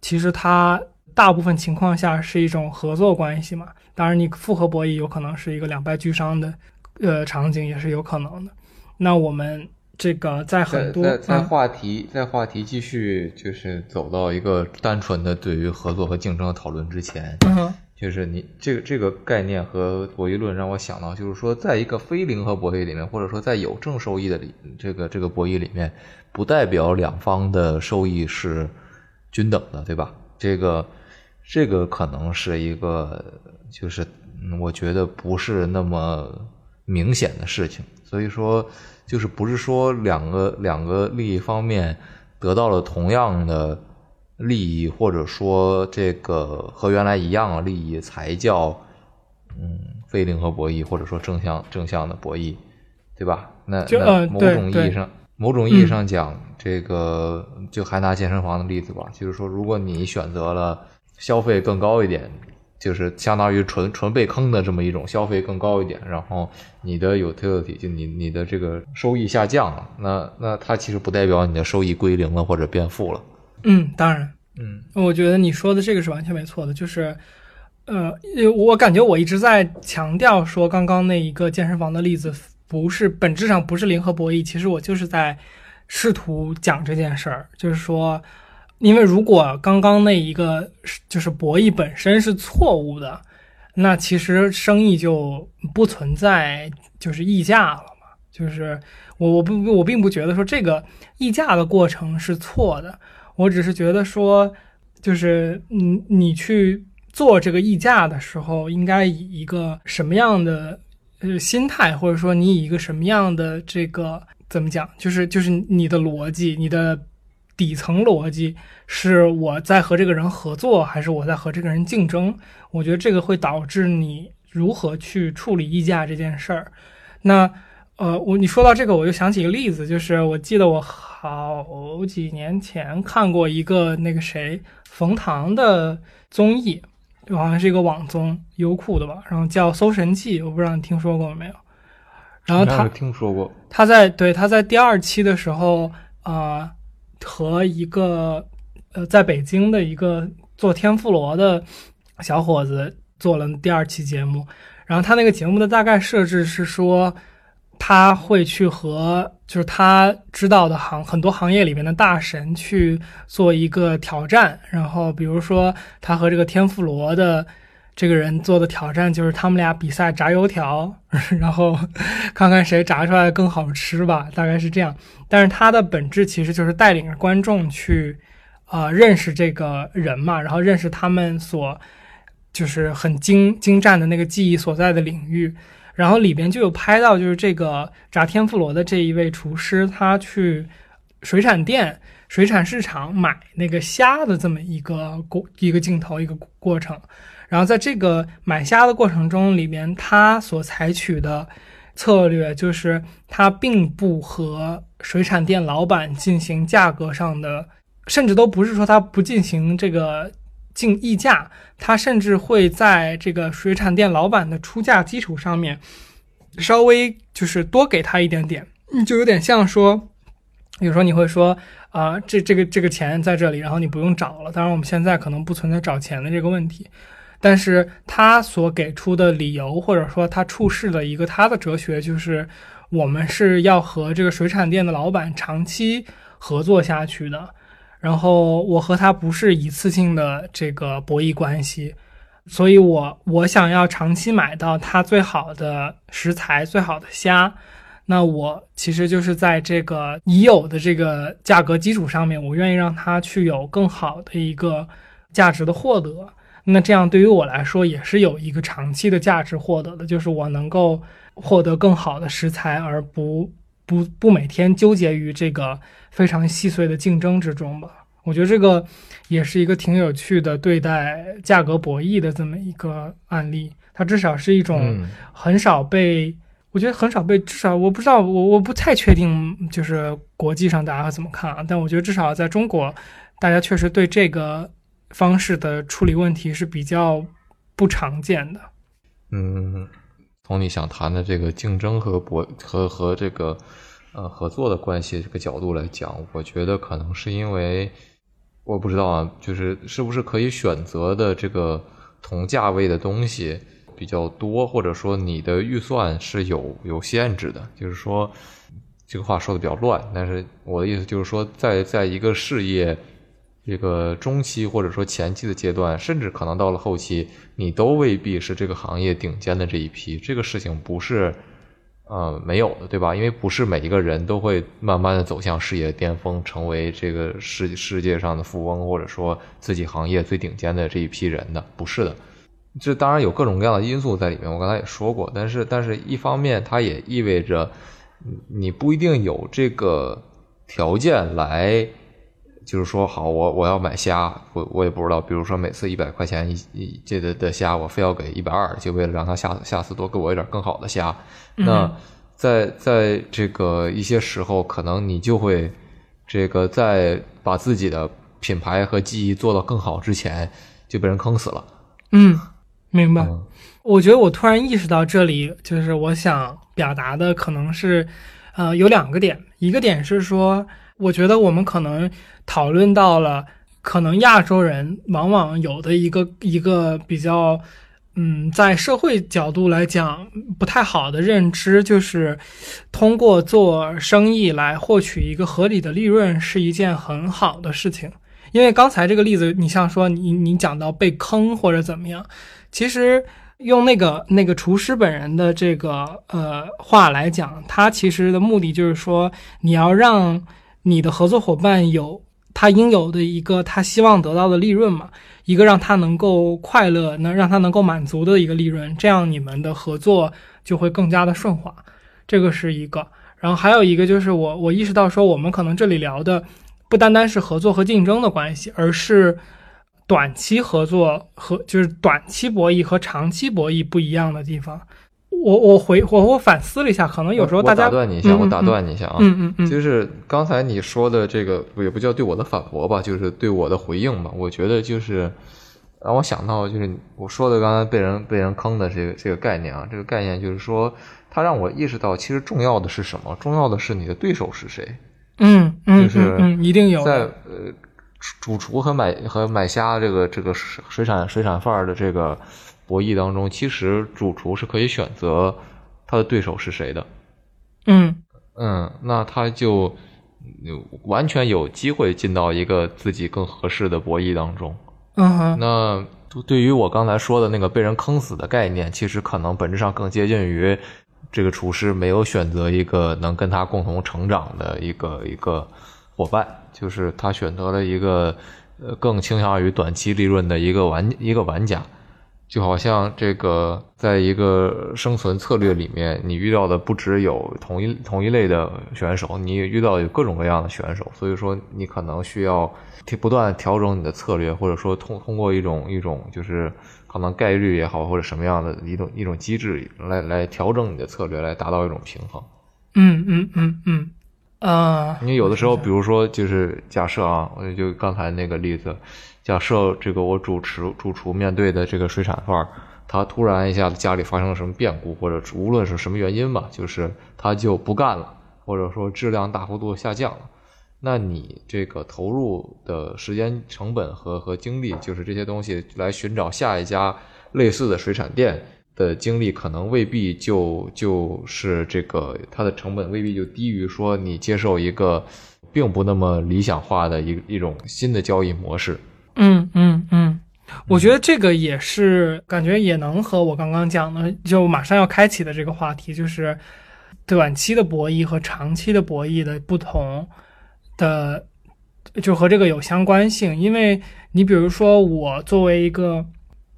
其实它大部分情况下是一种合作关系嘛。当然，你复合博弈有可能是一个两败俱伤的，呃，场景也是有可能的。那我们这个在很多在在话题在话题继续就是走到一个单纯的对于合作和竞争的讨论之前，嗯就是你这个这个概念和博弈论让我想到，就是说，在一个非零和博弈里面，或者说在有正收益的里这个这个博弈里面，不代表两方的收益是均等的，对吧？这个这个可能是一个，就是我觉得不是那么明显的事情。所以说，就是不是说两个两个利益方面得到了同样的。利益或者说这个和原来一样的利益才叫嗯非零和博弈或者说正向正向的博弈，对吧？那那某种意义上某种意义上讲，这个就还拿健身房的例子吧，就是说如果你选择了消费更高一点，就是相当于纯纯被坑的这么一种消费更高一点，然后你的 utility 就你你的这个收益下降了，那那它其实不代表你的收益归零了或者变负了。嗯，当然，嗯，我觉得你说的这个是完全没错的，就是，呃，我感觉我一直在强调说，刚刚那一个健身房的例子不是本质上不是零和博弈，其实我就是在试图讲这件事儿，就是说，因为如果刚刚那一个就是博弈本身是错误的，那其实生意就不存在就是溢价了嘛，就是我我不我并不觉得说这个溢价的过程是错的。我只是觉得说，就是你你去做这个溢价的时候，应该以一个什么样的呃心态，或者说你以一个什么样的这个怎么讲，就是就是你的逻辑，你的底层逻辑是我在和这个人合作，还是我在和这个人竞争？我觉得这个会导致你如何去处理溢价这件事儿。那呃，我你说到这个，我就想起一个例子，就是我记得我。好几年前看过一个那个谁冯唐的综艺，好像是一个网综，优酷的吧，然后叫《搜神记》，我不知道你听说过没有。然后他听说过，他在对他在第二期的时候啊，和一个呃在北京的一个做天妇罗的小伙子做了第二期节目，然后他那个节目的大概设置是说。他会去和就是他知道的行很多行业里面的大神去做一个挑战，然后比如说他和这个天妇罗的这个人做的挑战就是他们俩比赛炸油条，然后 看看谁炸出来更好吃吧，大概是这样。但是他的本质其实就是带领着观众去啊认识这个人嘛，然后认识他们所就是很精精湛的那个技艺所在的领域。然后里边就有拍到，就是这个炸天妇罗的这一位厨师，他去水产店、水产市场买那个虾的这么一个过一个镜头一个过程。然后在这个买虾的过程中，里面他所采取的策略就是，他并不和水产店老板进行价格上的，甚至都不是说他不进行这个。竞溢价，他甚至会在这个水产店老板的出价基础上面，稍微就是多给他一点点，就有点像说，有时候你会说啊，这这个这个钱在这里，然后你不用找了。当然，我们现在可能不存在找钱的这个问题，但是他所给出的理由，或者说他处事的一个他的哲学，就是我们是要和这个水产店的老板长期合作下去的。然后我和他不是一次性的这个博弈关系，所以我我想要长期买到他最好的食材、最好的虾，那我其实就是在这个已有的这个价格基础上面，我愿意让他去有更好的一个价值的获得。那这样对于我来说也是有一个长期的价值获得的，就是我能够获得更好的食材，而不不不每天纠结于这个。非常细碎的竞争之中吧，我觉得这个也是一个挺有趣的对待价格博弈的这么一个案例。它至少是一种很少被，我觉得很少被，至少我不知道，我我不太确定，就是国际上大家会怎么看啊？但我觉得至少在中国，大家确实对这个方式的处理问题是比较不常见的。嗯，从你想谈的这个竞争和博和和这个。呃，合作的关系这个角度来讲，我觉得可能是因为我不知道啊，就是是不是可以选择的这个同价位的东西比较多，或者说你的预算是有有限制的。就是说，这个话说的比较乱，但是我的意思就是说，在在一个事业这个中期或者说前期的阶段，甚至可能到了后期，你都未必是这个行业顶尖的这一批。这个事情不是呃没有的，对吧？因为不是每一个人都会慢慢的走向事业巅峰，成为这个世世界上的富翁，或者说自己行业最顶尖的这一批人的，不是的。这当然有各种各样的因素在里面，我刚才也说过。但是，但是一方面，它也意味着你不一定有这个条件来，就是说，好，我我要买虾，我我也不知道，比如说每次一百块钱一一这的的虾，我非要给一百二，就为了让他下下次多给我一点更好的虾。那在在这个一些时候，可能你就会这个在把自己的品牌和技艺做到更好之前，就被人坑死了。嗯。明白，我觉得我突然意识到这里就是我想表达的可能是，呃，有两个点，一个点是说，我觉得我们可能讨论到了，可能亚洲人往往有的一个一个比较，嗯，在社会角度来讲不太好的认知，就是通过做生意来获取一个合理的利润是一件很好的事情，因为刚才这个例子，你像说你你讲到被坑或者怎么样。其实用那个那个厨师本人的这个呃话来讲，他其实的目的就是说，你要让你的合作伙伴有他应有的一个他希望得到的利润嘛，一个让他能够快乐、能让他能够满足的一个利润，这样你们的合作就会更加的顺滑。这个是一个，然后还有一个就是我我意识到说，我们可能这里聊的不单单是合作和竞争的关系，而是。短期合作和就是短期博弈和长期博弈不一样的地方，我我回我我反思了一下，可能有时候大家打断你一下，我打断你一下啊，嗯嗯嗯，就是刚才你说的这个也不叫对我的反驳吧，就是对我的回应吧。我觉得就是让我想到就是我说的刚才被人被人坑的这个这个概念啊，这个概念就是说，它让我意识到其实重要的是什么？重要的是你的对手是谁？嗯嗯，就是嗯一定有在呃。主厨和买和买虾这个这个水产水产贩的这个博弈当中，其实主厨是可以选择他的对手是谁的。嗯嗯，那他就完全有机会进到一个自己更合适的博弈当中。嗯哼。那对于我刚才说的那个被人坑死的概念，其实可能本质上更接近于这个厨师没有选择一个能跟他共同成长的一个一个伙伴。就是他选择了一个，呃，更倾向于短期利润的一个玩一个玩家，就好像这个在一个生存策略里面，你遇到的不只有同一同一类的选手，你遇到有各种各样的选手，所以说你可能需要不断调整你的策略，或者说通通过一种一种就是可能概率也好，或者什么样的一种一种机制来来调整你的策略，来达到一种平衡。嗯嗯嗯嗯。啊，你有的时候，比如说，就是假设啊，我就刚才那个例子，假设这个我主持主厨面对的这个水产贩儿，他突然一下子家里发生了什么变故，或者无论是什么原因吧，就是他就不干了，或者说质量大幅度下降了，那你这个投入的时间成本和和精力，就是这些东西来寻找下一家类似的水产店。的精力可能未必就就是这个，它的成本未必就低于说你接受一个并不那么理想化的一一种新的交易模式。嗯嗯嗯，我觉得这个也是感觉也能和我刚刚讲的就马上要开启的这个话题，就是短期的博弈和长期的博弈的不同的，就和这个有相关性。因为你比如说我作为一个。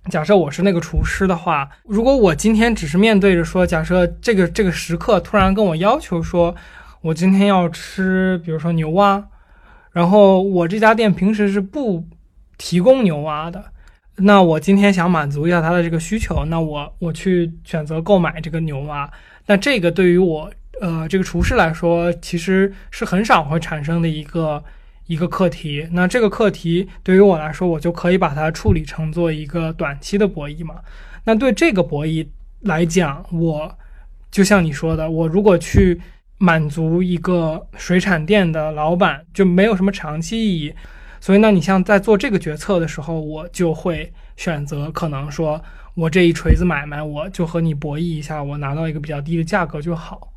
假设我是那个厨师的话，如果我今天只是面对着说，假设这个这个食客突然跟我要求说，我今天要吃，比如说牛蛙，然后我这家店平时是不提供牛蛙的，那我今天想满足一下他的这个需求，那我我去选择购买这个牛蛙，那这个对于我呃这个厨师来说，其实是很少会产生的一个。一个课题，那这个课题对于我来说，我就可以把它处理成做一个短期的博弈嘛。那对这个博弈来讲，我就像你说的，我如果去满足一个水产店的老板，就没有什么长期意义。所以，那你像在做这个决策的时候，我就会选择可能说我这一锤子买卖，我就和你博弈一下，我拿到一个比较低的价格就好。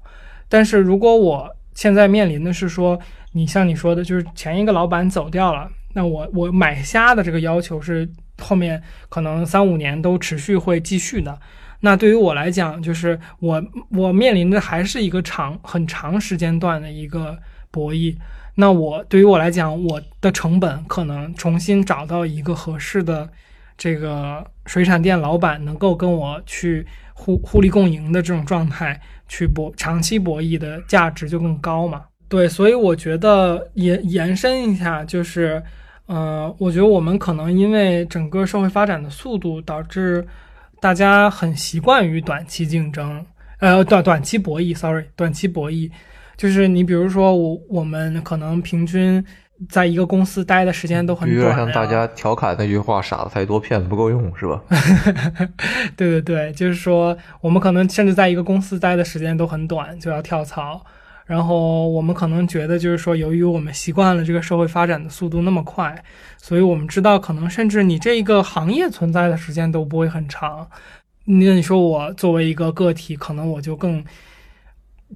但是如果我现在面临的是说，你像你说的，就是前一个老板走掉了，那我我买虾的这个要求是后面可能三五年都持续会继续的。那对于我来讲，就是我我面临的还是一个长很长时间段的一个博弈。那我对于我来讲，我的成本可能重新找到一个合适的这个水产店老板，能够跟我去互互利共赢的这种状态去博长期博弈的价值就更高嘛？对，所以我觉得延延伸一下，就是，呃，我觉得我们可能因为整个社会发展的速度，导致大家很习惯于短期竞争，呃，短短期博弈，sorry，短期博弈。就是你比如说我我们可能平均在一个公司待的时间都很有短、啊，点像大家调侃那句话：“傻子太多，骗子不够用”，是吧？对对对，就是说我们可能甚至在一个公司待的时间都很短，就要跳槽。然后我们可能觉得，就是说，由于我们习惯了这个社会发展的速度那么快，所以我们知道，可能甚至你这一个行业存在的时间都不会很长。那你说我作为一个个体，可能我就更。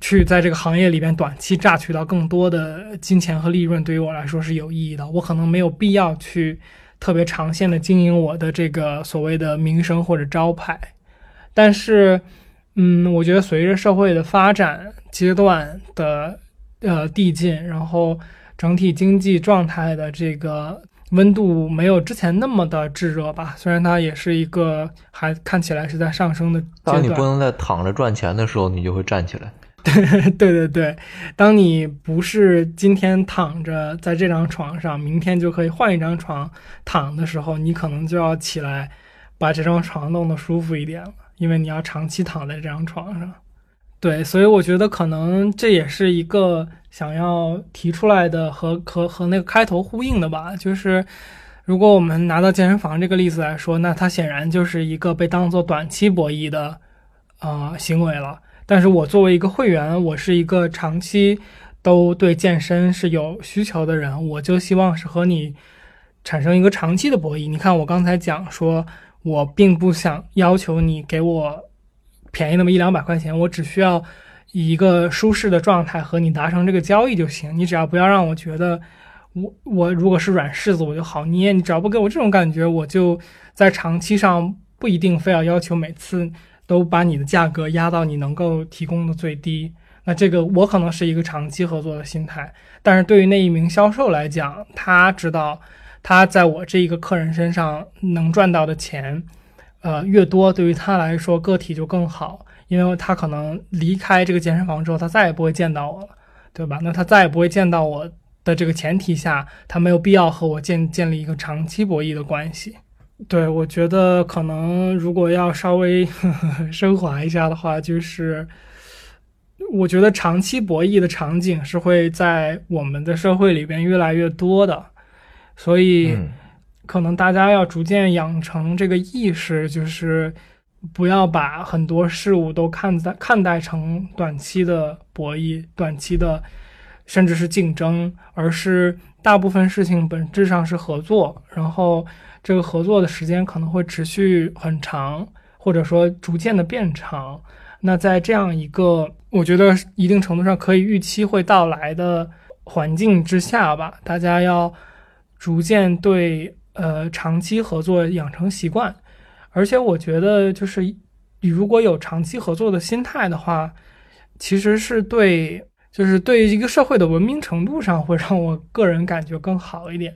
去在这个行业里边短期榨取到更多的金钱和利润，对于我来说是有意义的。我可能没有必要去特别长线的经营我的这个所谓的名声或者招牌。但是，嗯，我觉得随着社会的发展阶段的呃递进，然后整体经济状态的这个温度没有之前那么的炙热吧。虽然它也是一个还看起来是在上升的阶段。当你不能在躺着赚钱的时候，你就会站起来。对对对，当你不是今天躺着在这张床上，明天就可以换一张床躺的时候，你可能就要起来把这张床弄得舒服一点了，因为你要长期躺在这张床上。对，所以我觉得可能这也是一个想要提出来的和和和那个开头呼应的吧，就是如果我们拿到健身房这个例子来说，那它显然就是一个被当做短期博弈的啊、呃、行为了。但是我作为一个会员，我是一个长期都对健身是有需求的人，我就希望是和你产生一个长期的博弈。你看，我刚才讲说，我并不想要求你给我便宜那么一两百块钱，我只需要以一个舒适的状态和你达成这个交易就行。你只要不要让我觉得我我如果是软柿子我就好捏，你只要不给我这种感觉，我就在长期上不一定非要要求每次。都把你的价格压到你能够提供的最低，那这个我可能是一个长期合作的心态，但是对于那一名销售来讲，他知道他在我这一个客人身上能赚到的钱，呃越多，对于他来说个体就更好，因为他可能离开这个健身房之后，他再也不会见到我了，对吧？那他再也不会见到我的这个前提下，他没有必要和我建建立一个长期博弈的关系。对，我觉得可能如果要稍微呵 呵升华一下的话，就是我觉得长期博弈的场景是会在我们的社会里边越来越多的，所以可能大家要逐渐养成这个意识，就是不要把很多事物都看待看待成短期的博弈、短期的甚至是竞争，而是大部分事情本质上是合作，然后。这个合作的时间可能会持续很长，或者说逐渐的变长。那在这样一个我觉得一定程度上可以预期会到来的环境之下吧，大家要逐渐对呃长期合作养成习惯。而且我觉得，就是你如果有长期合作的心态的话，其实是对，就是对一个社会的文明程度上会让我个人感觉更好一点。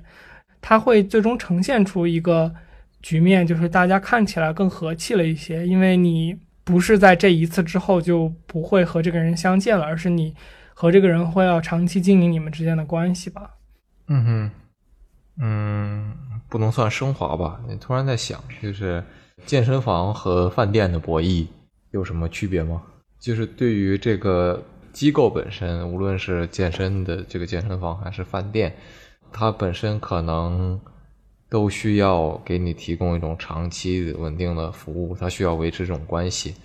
它会最终呈现出一个局面，就是大家看起来更和气了一些，因为你不是在这一次之后就不会和这个人相见了，而是你和这个人会要长期经营你们之间的关系吧。嗯哼，嗯，不能算升华吧？你突然在想，就是健身房和饭店的博弈有什么区别吗？就是对于这个机构本身，无论是健身的这个健身房还是饭店。它本身可能都需要给你提供一种长期稳定的服务，它需要维持这种关系。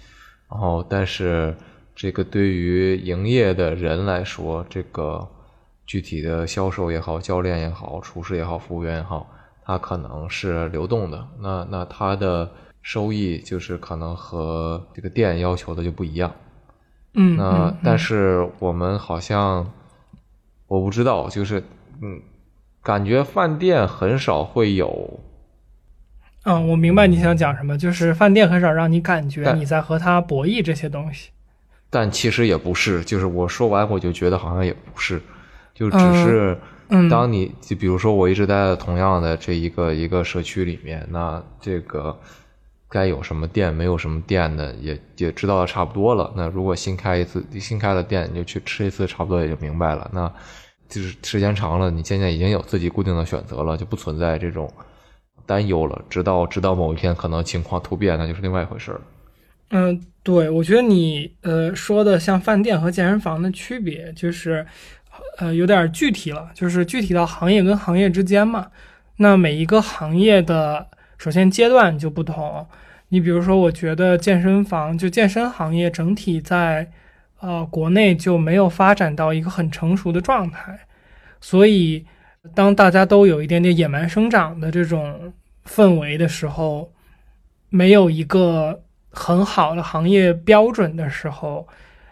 然后，但是这个对于营业的人来说，这个具体的销售也好、教练也好、厨师也好、服务员也好，它可能是流动的。那那它的收益就是可能和这个店要求的就不一样。嗯，那但是我们好像我不知道，就是嗯。感觉饭店很少会有，嗯，我明白你想讲什么，就是饭店很少让你感觉你在和他博弈这些东西。但其实也不是，就是我说完我就觉得好像也不是，就只是嗯，当你就比如说我一直待在同样的这一个一个社区里面，那这个该有什么店没有什么店的也也知道的差不多了。那如果新开一次新开的店，你就去吃一次，差不多也就明白了。那就是时间长了，你现在已经有自己固定的选择了，就不存在这种担忧了。直到直到某一天可能情况突变，那就是另外一回事儿。嗯，对，我觉得你呃说的像饭店和健身房的区别，就是呃有点具体了，就是具体到行业跟行业之间嘛。那每一个行业的首先阶段就不同。你比如说，我觉得健身房就健身行业整体在呃国内就没有发展到一个很成熟的状态，所以当大家都有一点点野蛮生长的这种氛围的时候，没有一个很好的行业标准的时候，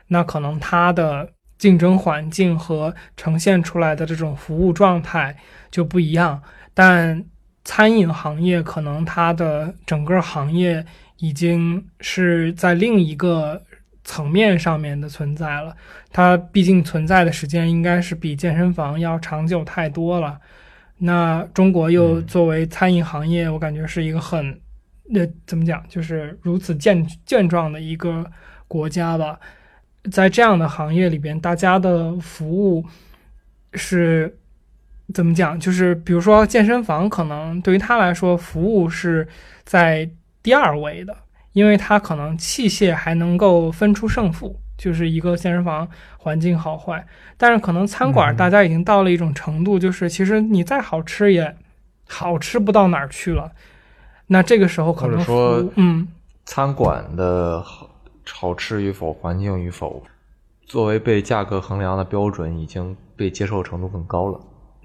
那可能它的竞争环境和呈现出来的这种服务状态就不一样。但餐饮行业可能它的整个行业已经是在另一个层面上面的存在了，它毕竟存在的时间应该是比健身房要长久太多了。那中国又作为餐饮行业，我感觉是一个很，呃，怎么讲，就是如此健健壮的一个国家吧。在这样的行业里边，大家的服务是怎么讲？就是比如说健身房，可能对于他来说，服务是在第二位的，因为它可能器械还能够分出胜负，就是一个健身房环境好坏。但是可能餐馆，嗯大家已经到了一种程度，就是其实你再好吃也好吃不到哪儿去了。那这个时候可能说嗯，餐馆的好好吃与否、环境与否，作为被价格衡量的标准，已经被接受程度更高了。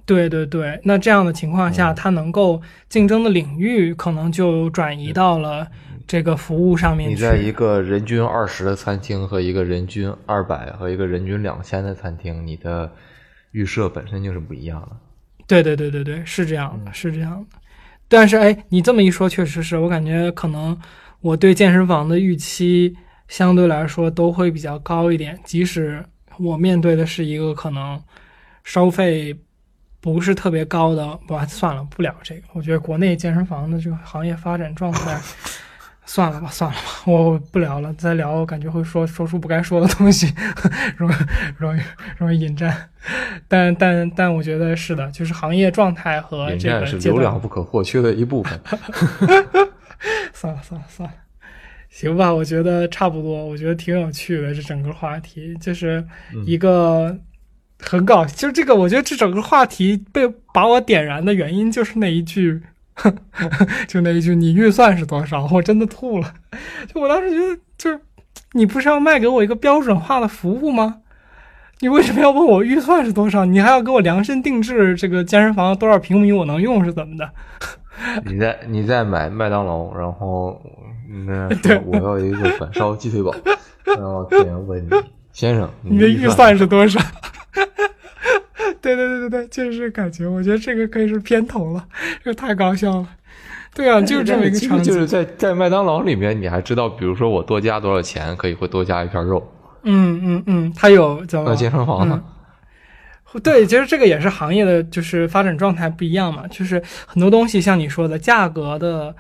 对对对，那这样的情况下，嗯它能够竞争的领域可能就转移到了这个服务上面去。你在一个人均二十的餐厅和一个人均二百和一个人均两千的餐厅，你的预设本身就是不一样的。对对对对对，是这样嗯的，是这样的。但是哎，你这么一说，确实是我感觉可能我对健身房的预期相对来说都会比较高一点，即使我面对的是一个可能收费不是特别高的，不算了，不聊这个。我觉得国内健身房的这个行业发展状态，算了吧，算了吧，我不聊了。再聊，我感觉会说说出不该说的东西，容易容易容易引战。但但但我觉得是的，就是行业状态和这个战是流量不可或缺的一部分。算了算了算了，行吧，我觉得差不多，我觉得挺有趣的这整个话题，就是一个很搞，就是这个，我觉得这整个话题被把我点燃的原因就是那一句，就那一句，你预算是多少？我真的吐了，就我当时觉得，就是你不是要卖给我一个标准化的服务吗？你为什么要问我预算是多少？你还要给我量身定制这个健身房多少平米我能用是怎么的？你在你在买麦当劳，然后那 对我要一个反烧鸡腿堡，然后店员问你先生，你的预算是多少？对对对对对，就是感觉，我觉得这个可以是片头了，这个太搞笑了。对啊，就是这么一个场景。就是在在麦当劳里面，你还知道，比如说我多加多少钱，可以会多加一片肉。嗯嗯嗯，它有怎么那健身房呢？对，其实这个也是行业的就是发展状态不一样嘛，就是很多东西像你说的，价格的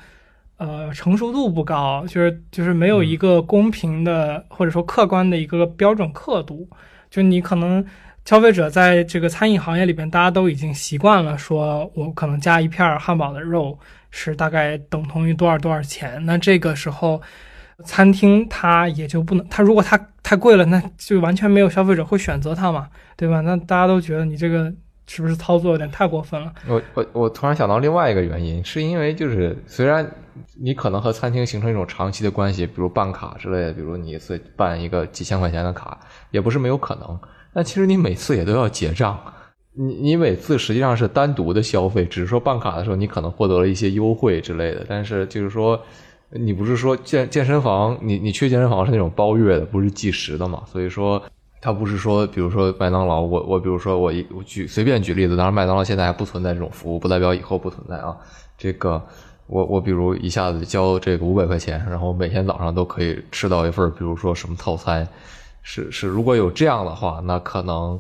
呃成熟度不高，就是就是没有一个公平的、或者说客观的一个标准刻度，就你可能消费者在这个餐饮行业里边，大家都已经习惯了，说我可能加一片汉堡的肉是大概等同于多少多少钱，那这个时候。餐厅它也就不能，它如果它太贵了，那就完全没有消费者会选择它嘛，对吧？那大家都觉得你这个是不是操作有点太过分了？我我我突然想到另外一个原因，是因为就是虽然你可能和餐厅形成一种长期的关系，比如办卡之类的，比如你一次办一个几千块钱的卡，也不是没有可能。但其实你每次也都要结账，你你每次实际上是单独的消费，只是说办卡的时候你可能获得了一些优惠之类的，但是就是说。你不是说健健身房，你你去健身房是那种包月的，不是计时的嘛？所以说，他不是说，比如说麦当劳，我我比如说我一我举随便举例子，当然麦当劳现在还不存在这种服务，不代表以后不存在啊。这个我我比如一下子交这个五百块钱，然后每天早上都可以吃到一份，比如说什么套餐，是是，如果有这样的话，那可能。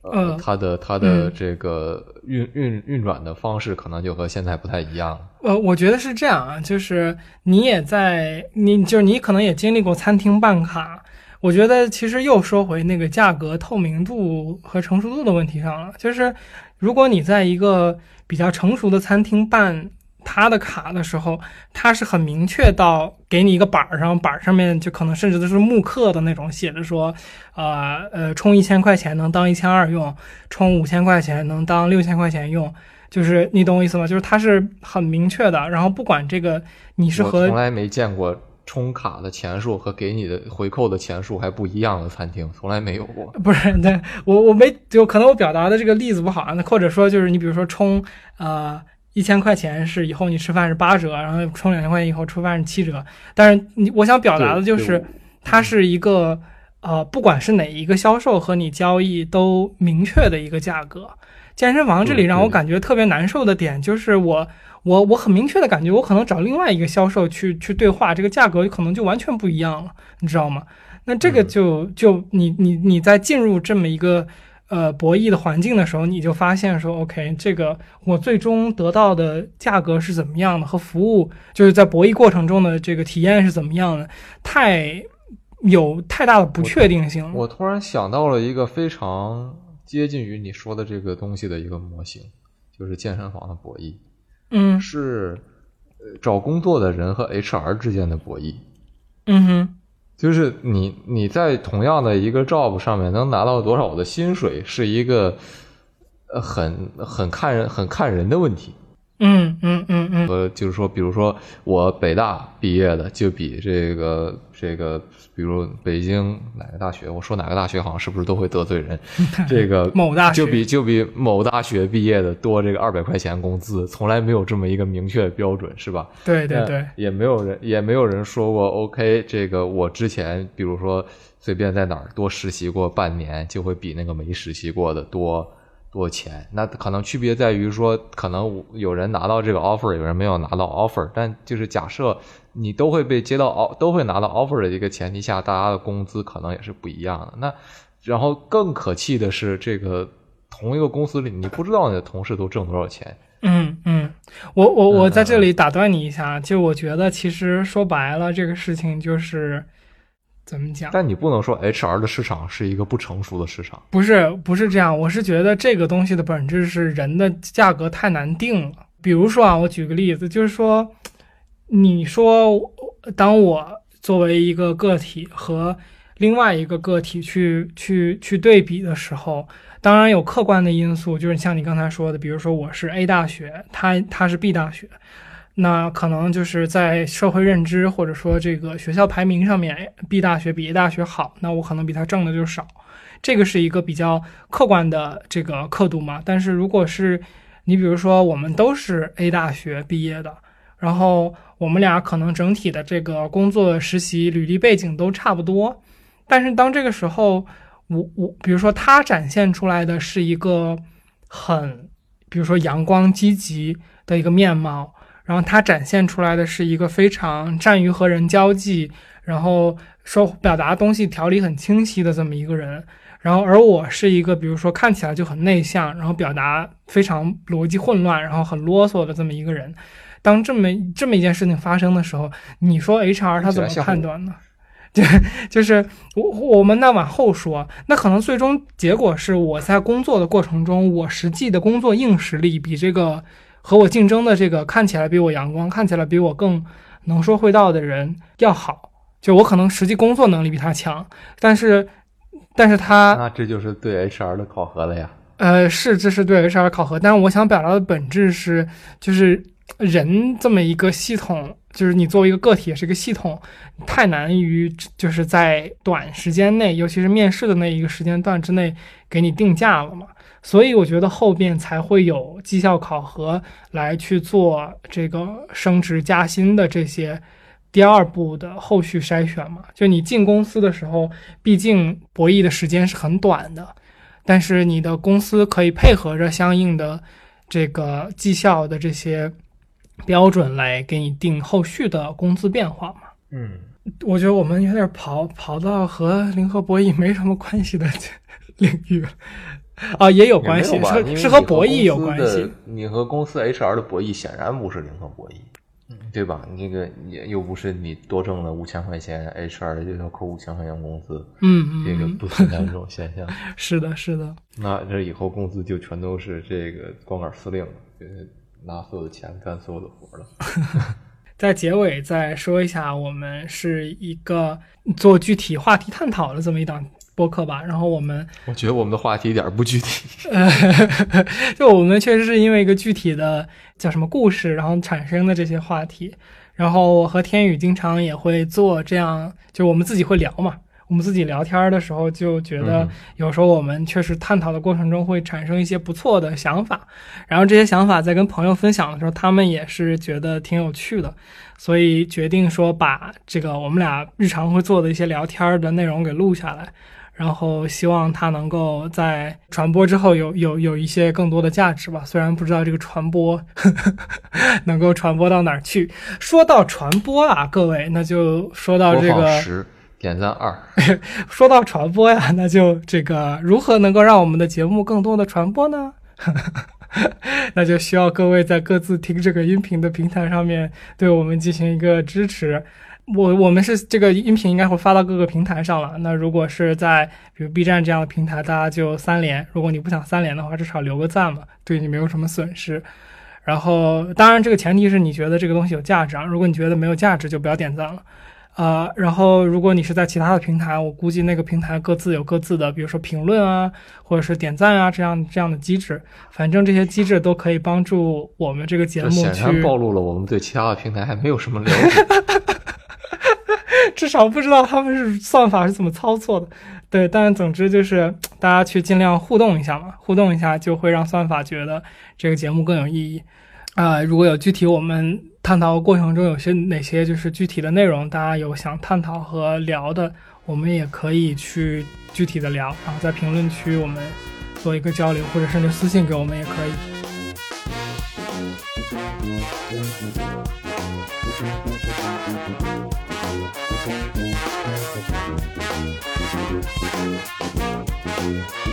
呃，它的它的这个运运运转的方式可能就和现在不太一样。呃，我觉得是这样啊，就是你也在，你就是你可能也经历过餐厅办卡。我觉得其实又说回那个价格透明度和成熟度的问题上了，就是如果你在一个比较成熟的餐厅办。他的卡的时候，他是很明确到给你一个板儿上，板儿上面就可能甚至都是木刻的那种，写着说，呃呃，充一千块钱能当一千二用，充五千块钱能当六千块钱用，就是你懂我意思吗？就是它是很明确的。然后不管这个你是和从来没见过充卡的钱数和给你的回扣的钱数还不一样的餐厅，从来没有过。不是，对我我没就可能我表达的这个例子不好啊，那或者说就是你比如说充呃。一千块钱是以后你吃饭是八折，然后充两千块钱以后吃饭是七折。但是你我想表达的就是，它是一个呃，不管是哪一个销售和你交易都明确的一个价格。健身房这里让我感觉特别难受的点就是，我我我很明确的感觉，我可能找另外一个销售去去对话，这个价格可能就完全不一样了，你知道吗？那这个就就你你你在进入这么一个。呃，博弈的环境的时候，你就发现说，OK，这个我最终得到的价格是怎么样的，和服务就是在博弈过程中的这个体验是怎么样的，太有太大的不确定性。我突然想到了一个非常接近于你说的这个东西的一个模型，就是健身房的博弈。嗯，是找工作的人和 HR 之间的博弈。嗯哼。就是你你在同样的一个 job 上面能拿到多少的薪水，是一个呃很很看人很看人的问题。嗯嗯嗯嗯，呃，就是说，比如说我北大毕业的，就比这个这个，比如北京哪个大学，我说哪个大学好像是不是都会得罪人？这个某大学就比就比某大学毕业的多这个二百块钱工资，从来没有这么一个明确的标准，是吧？对对对，也没有人也没有人说过，OK，这个我之前比如说随便在哪儿多实习过半年，就会比那个没实习过的多。多钱？那可能区别在于说，可能有人拿到这个 offer，有人没有拿到 offer。但就是假设你都会被接到 o 都会拿到 offer 的一个前提下，大家的工资可能也是不一样的。那然后更可气的是，这个同一个公司里，你不知道你的同事都挣多少钱。嗯嗯，我我我在这里打断你一下，就我觉得其实说白了，这个事情就是。怎么讲？但你不能说 HR 的市场是一个不成熟的市场。不是，不是这样。我是觉得这个东西的本质是人的价格太难定了。比如说啊，我举个例子，就是说，你说当我作为一个个体和另外一个个体去去去对比的时候，当然有客观的因素，就是像你刚才说的，比如说我是 A 大学，他他是 B 大学。那可能就是在社会认知或者说这个学校排名上面，B 大学比 A 大学好，那我可能比他挣的就少，这个是一个比较客观的这个刻度嘛。但是如果是你比如说我们都是 A 大学毕业的，然后我们俩可能整体的这个工作实习履历背景都差不多，但是当这个时候，我我比如说他展现出来的是一个很，比如说阳光积极的一个面貌。然后他展现出来的是一个非常善于和人交际，然后说表达东西条理很清晰的这么一个人。然后而我是一个，比如说看起来就很内向，然后表达非常逻辑混乱，然后很啰嗦的这么一个人。当这么这么一件事情发生的时候，你说 HR 他怎么判断呢？对就是我我们那往后说，那可能最终结果是我在工作的过程中，我实际的工作硬实力比这个。和我竞争的这个看起来比我阳光、看起来比我更能说会道的人要好，就我可能实际工作能力比他强，但是，但是他那这就是对 HR 的考核了呀。呃，是，这是对 HR 考核，但是我想表达的本质是，就是人这么一个系统，就是你作为一个个体也是一个系统，太难于就是在短时间内，尤其是面试的那一个时间段之内给你定价了嘛。所以我觉得后边才会有绩效考核来去做这个升职加薪的这些第二步的后续筛选嘛。就你进公司的时候，毕竟博弈的时间是很短的，但是你的公司可以配合着相应的这个绩效的这些标准来给你定后续的工资变化嘛。嗯，我觉得我们有点跑跑到和零和博弈没什么关系的 领域了啊，也有关系，是是和博弈有关系。你和公司 HR 的博弈显然不是零和博弈，对吧？你这个也又不是你多挣了五千块钱，HR 就要扣五千块钱工资，嗯这个嗯，不存在这种现象。是的，是的，那这以后工资就全都是这个光杆司令了，就是拿所有的钱干所有的活了。在结尾再说一下，我们是一个做具体话题探讨的这么一档播客吧。然后我们我觉得我们的话题一点儿不具体。呃，就我们确实是因为一个具体的叫什么故事，然后产生的这些话题。然后我和天宇经常也会做这样，就我们自己会聊嘛。我们自己聊天的时候就觉得嗯，有时候我们确实探讨的过程中会产生一些不错的想法，然后这些想法在跟朋友分享的时候，他们也是觉得挺有趣的，所以决定说把这个我们俩日常会做的一些聊天的内容给录下来。然后希望它能够在传播之后有有有一些更多的价值吧。虽然不知道这个传播 能够传播到哪儿去。说到传播啊，各位，那就说到这个十点赞二，说到传播呀，那就这个如何能够让我们的节目更多的传播呢？那就需要各位在各自听这个音频的平台上面对我们进行一个支持。我我们是这个音频应该会发到各个平台上了。那如果是在比如 B 站这样的平台，大家就三连；如果你不想三连的话，至少留个赞嘛，对你没有什么损失。然后，当然这个前提是你觉得这个东西有价值啊。如果你觉得没有价值，就不要点赞了。呃，然后如果你是在其他的平台，我估计那个平台各自有各自的，比如说评论啊，或者是点赞啊这样这样的机制。反正这些机制都可以帮助我们这个节这目去显然暴露了我们对其他的平台还没有什么了解。至少不知道他们是算法是怎么操作的。对，但总之就是大家去尽量互动一下嘛，互动一下就会让算法觉得这个节目更有意义。啊、如果有具体我们探讨过程中有些哪些就是具体的内容，大家有想探讨和聊的，我们也可以去具体的聊，然后在评论区我们做一个交流，或者甚至私信给我们也可以。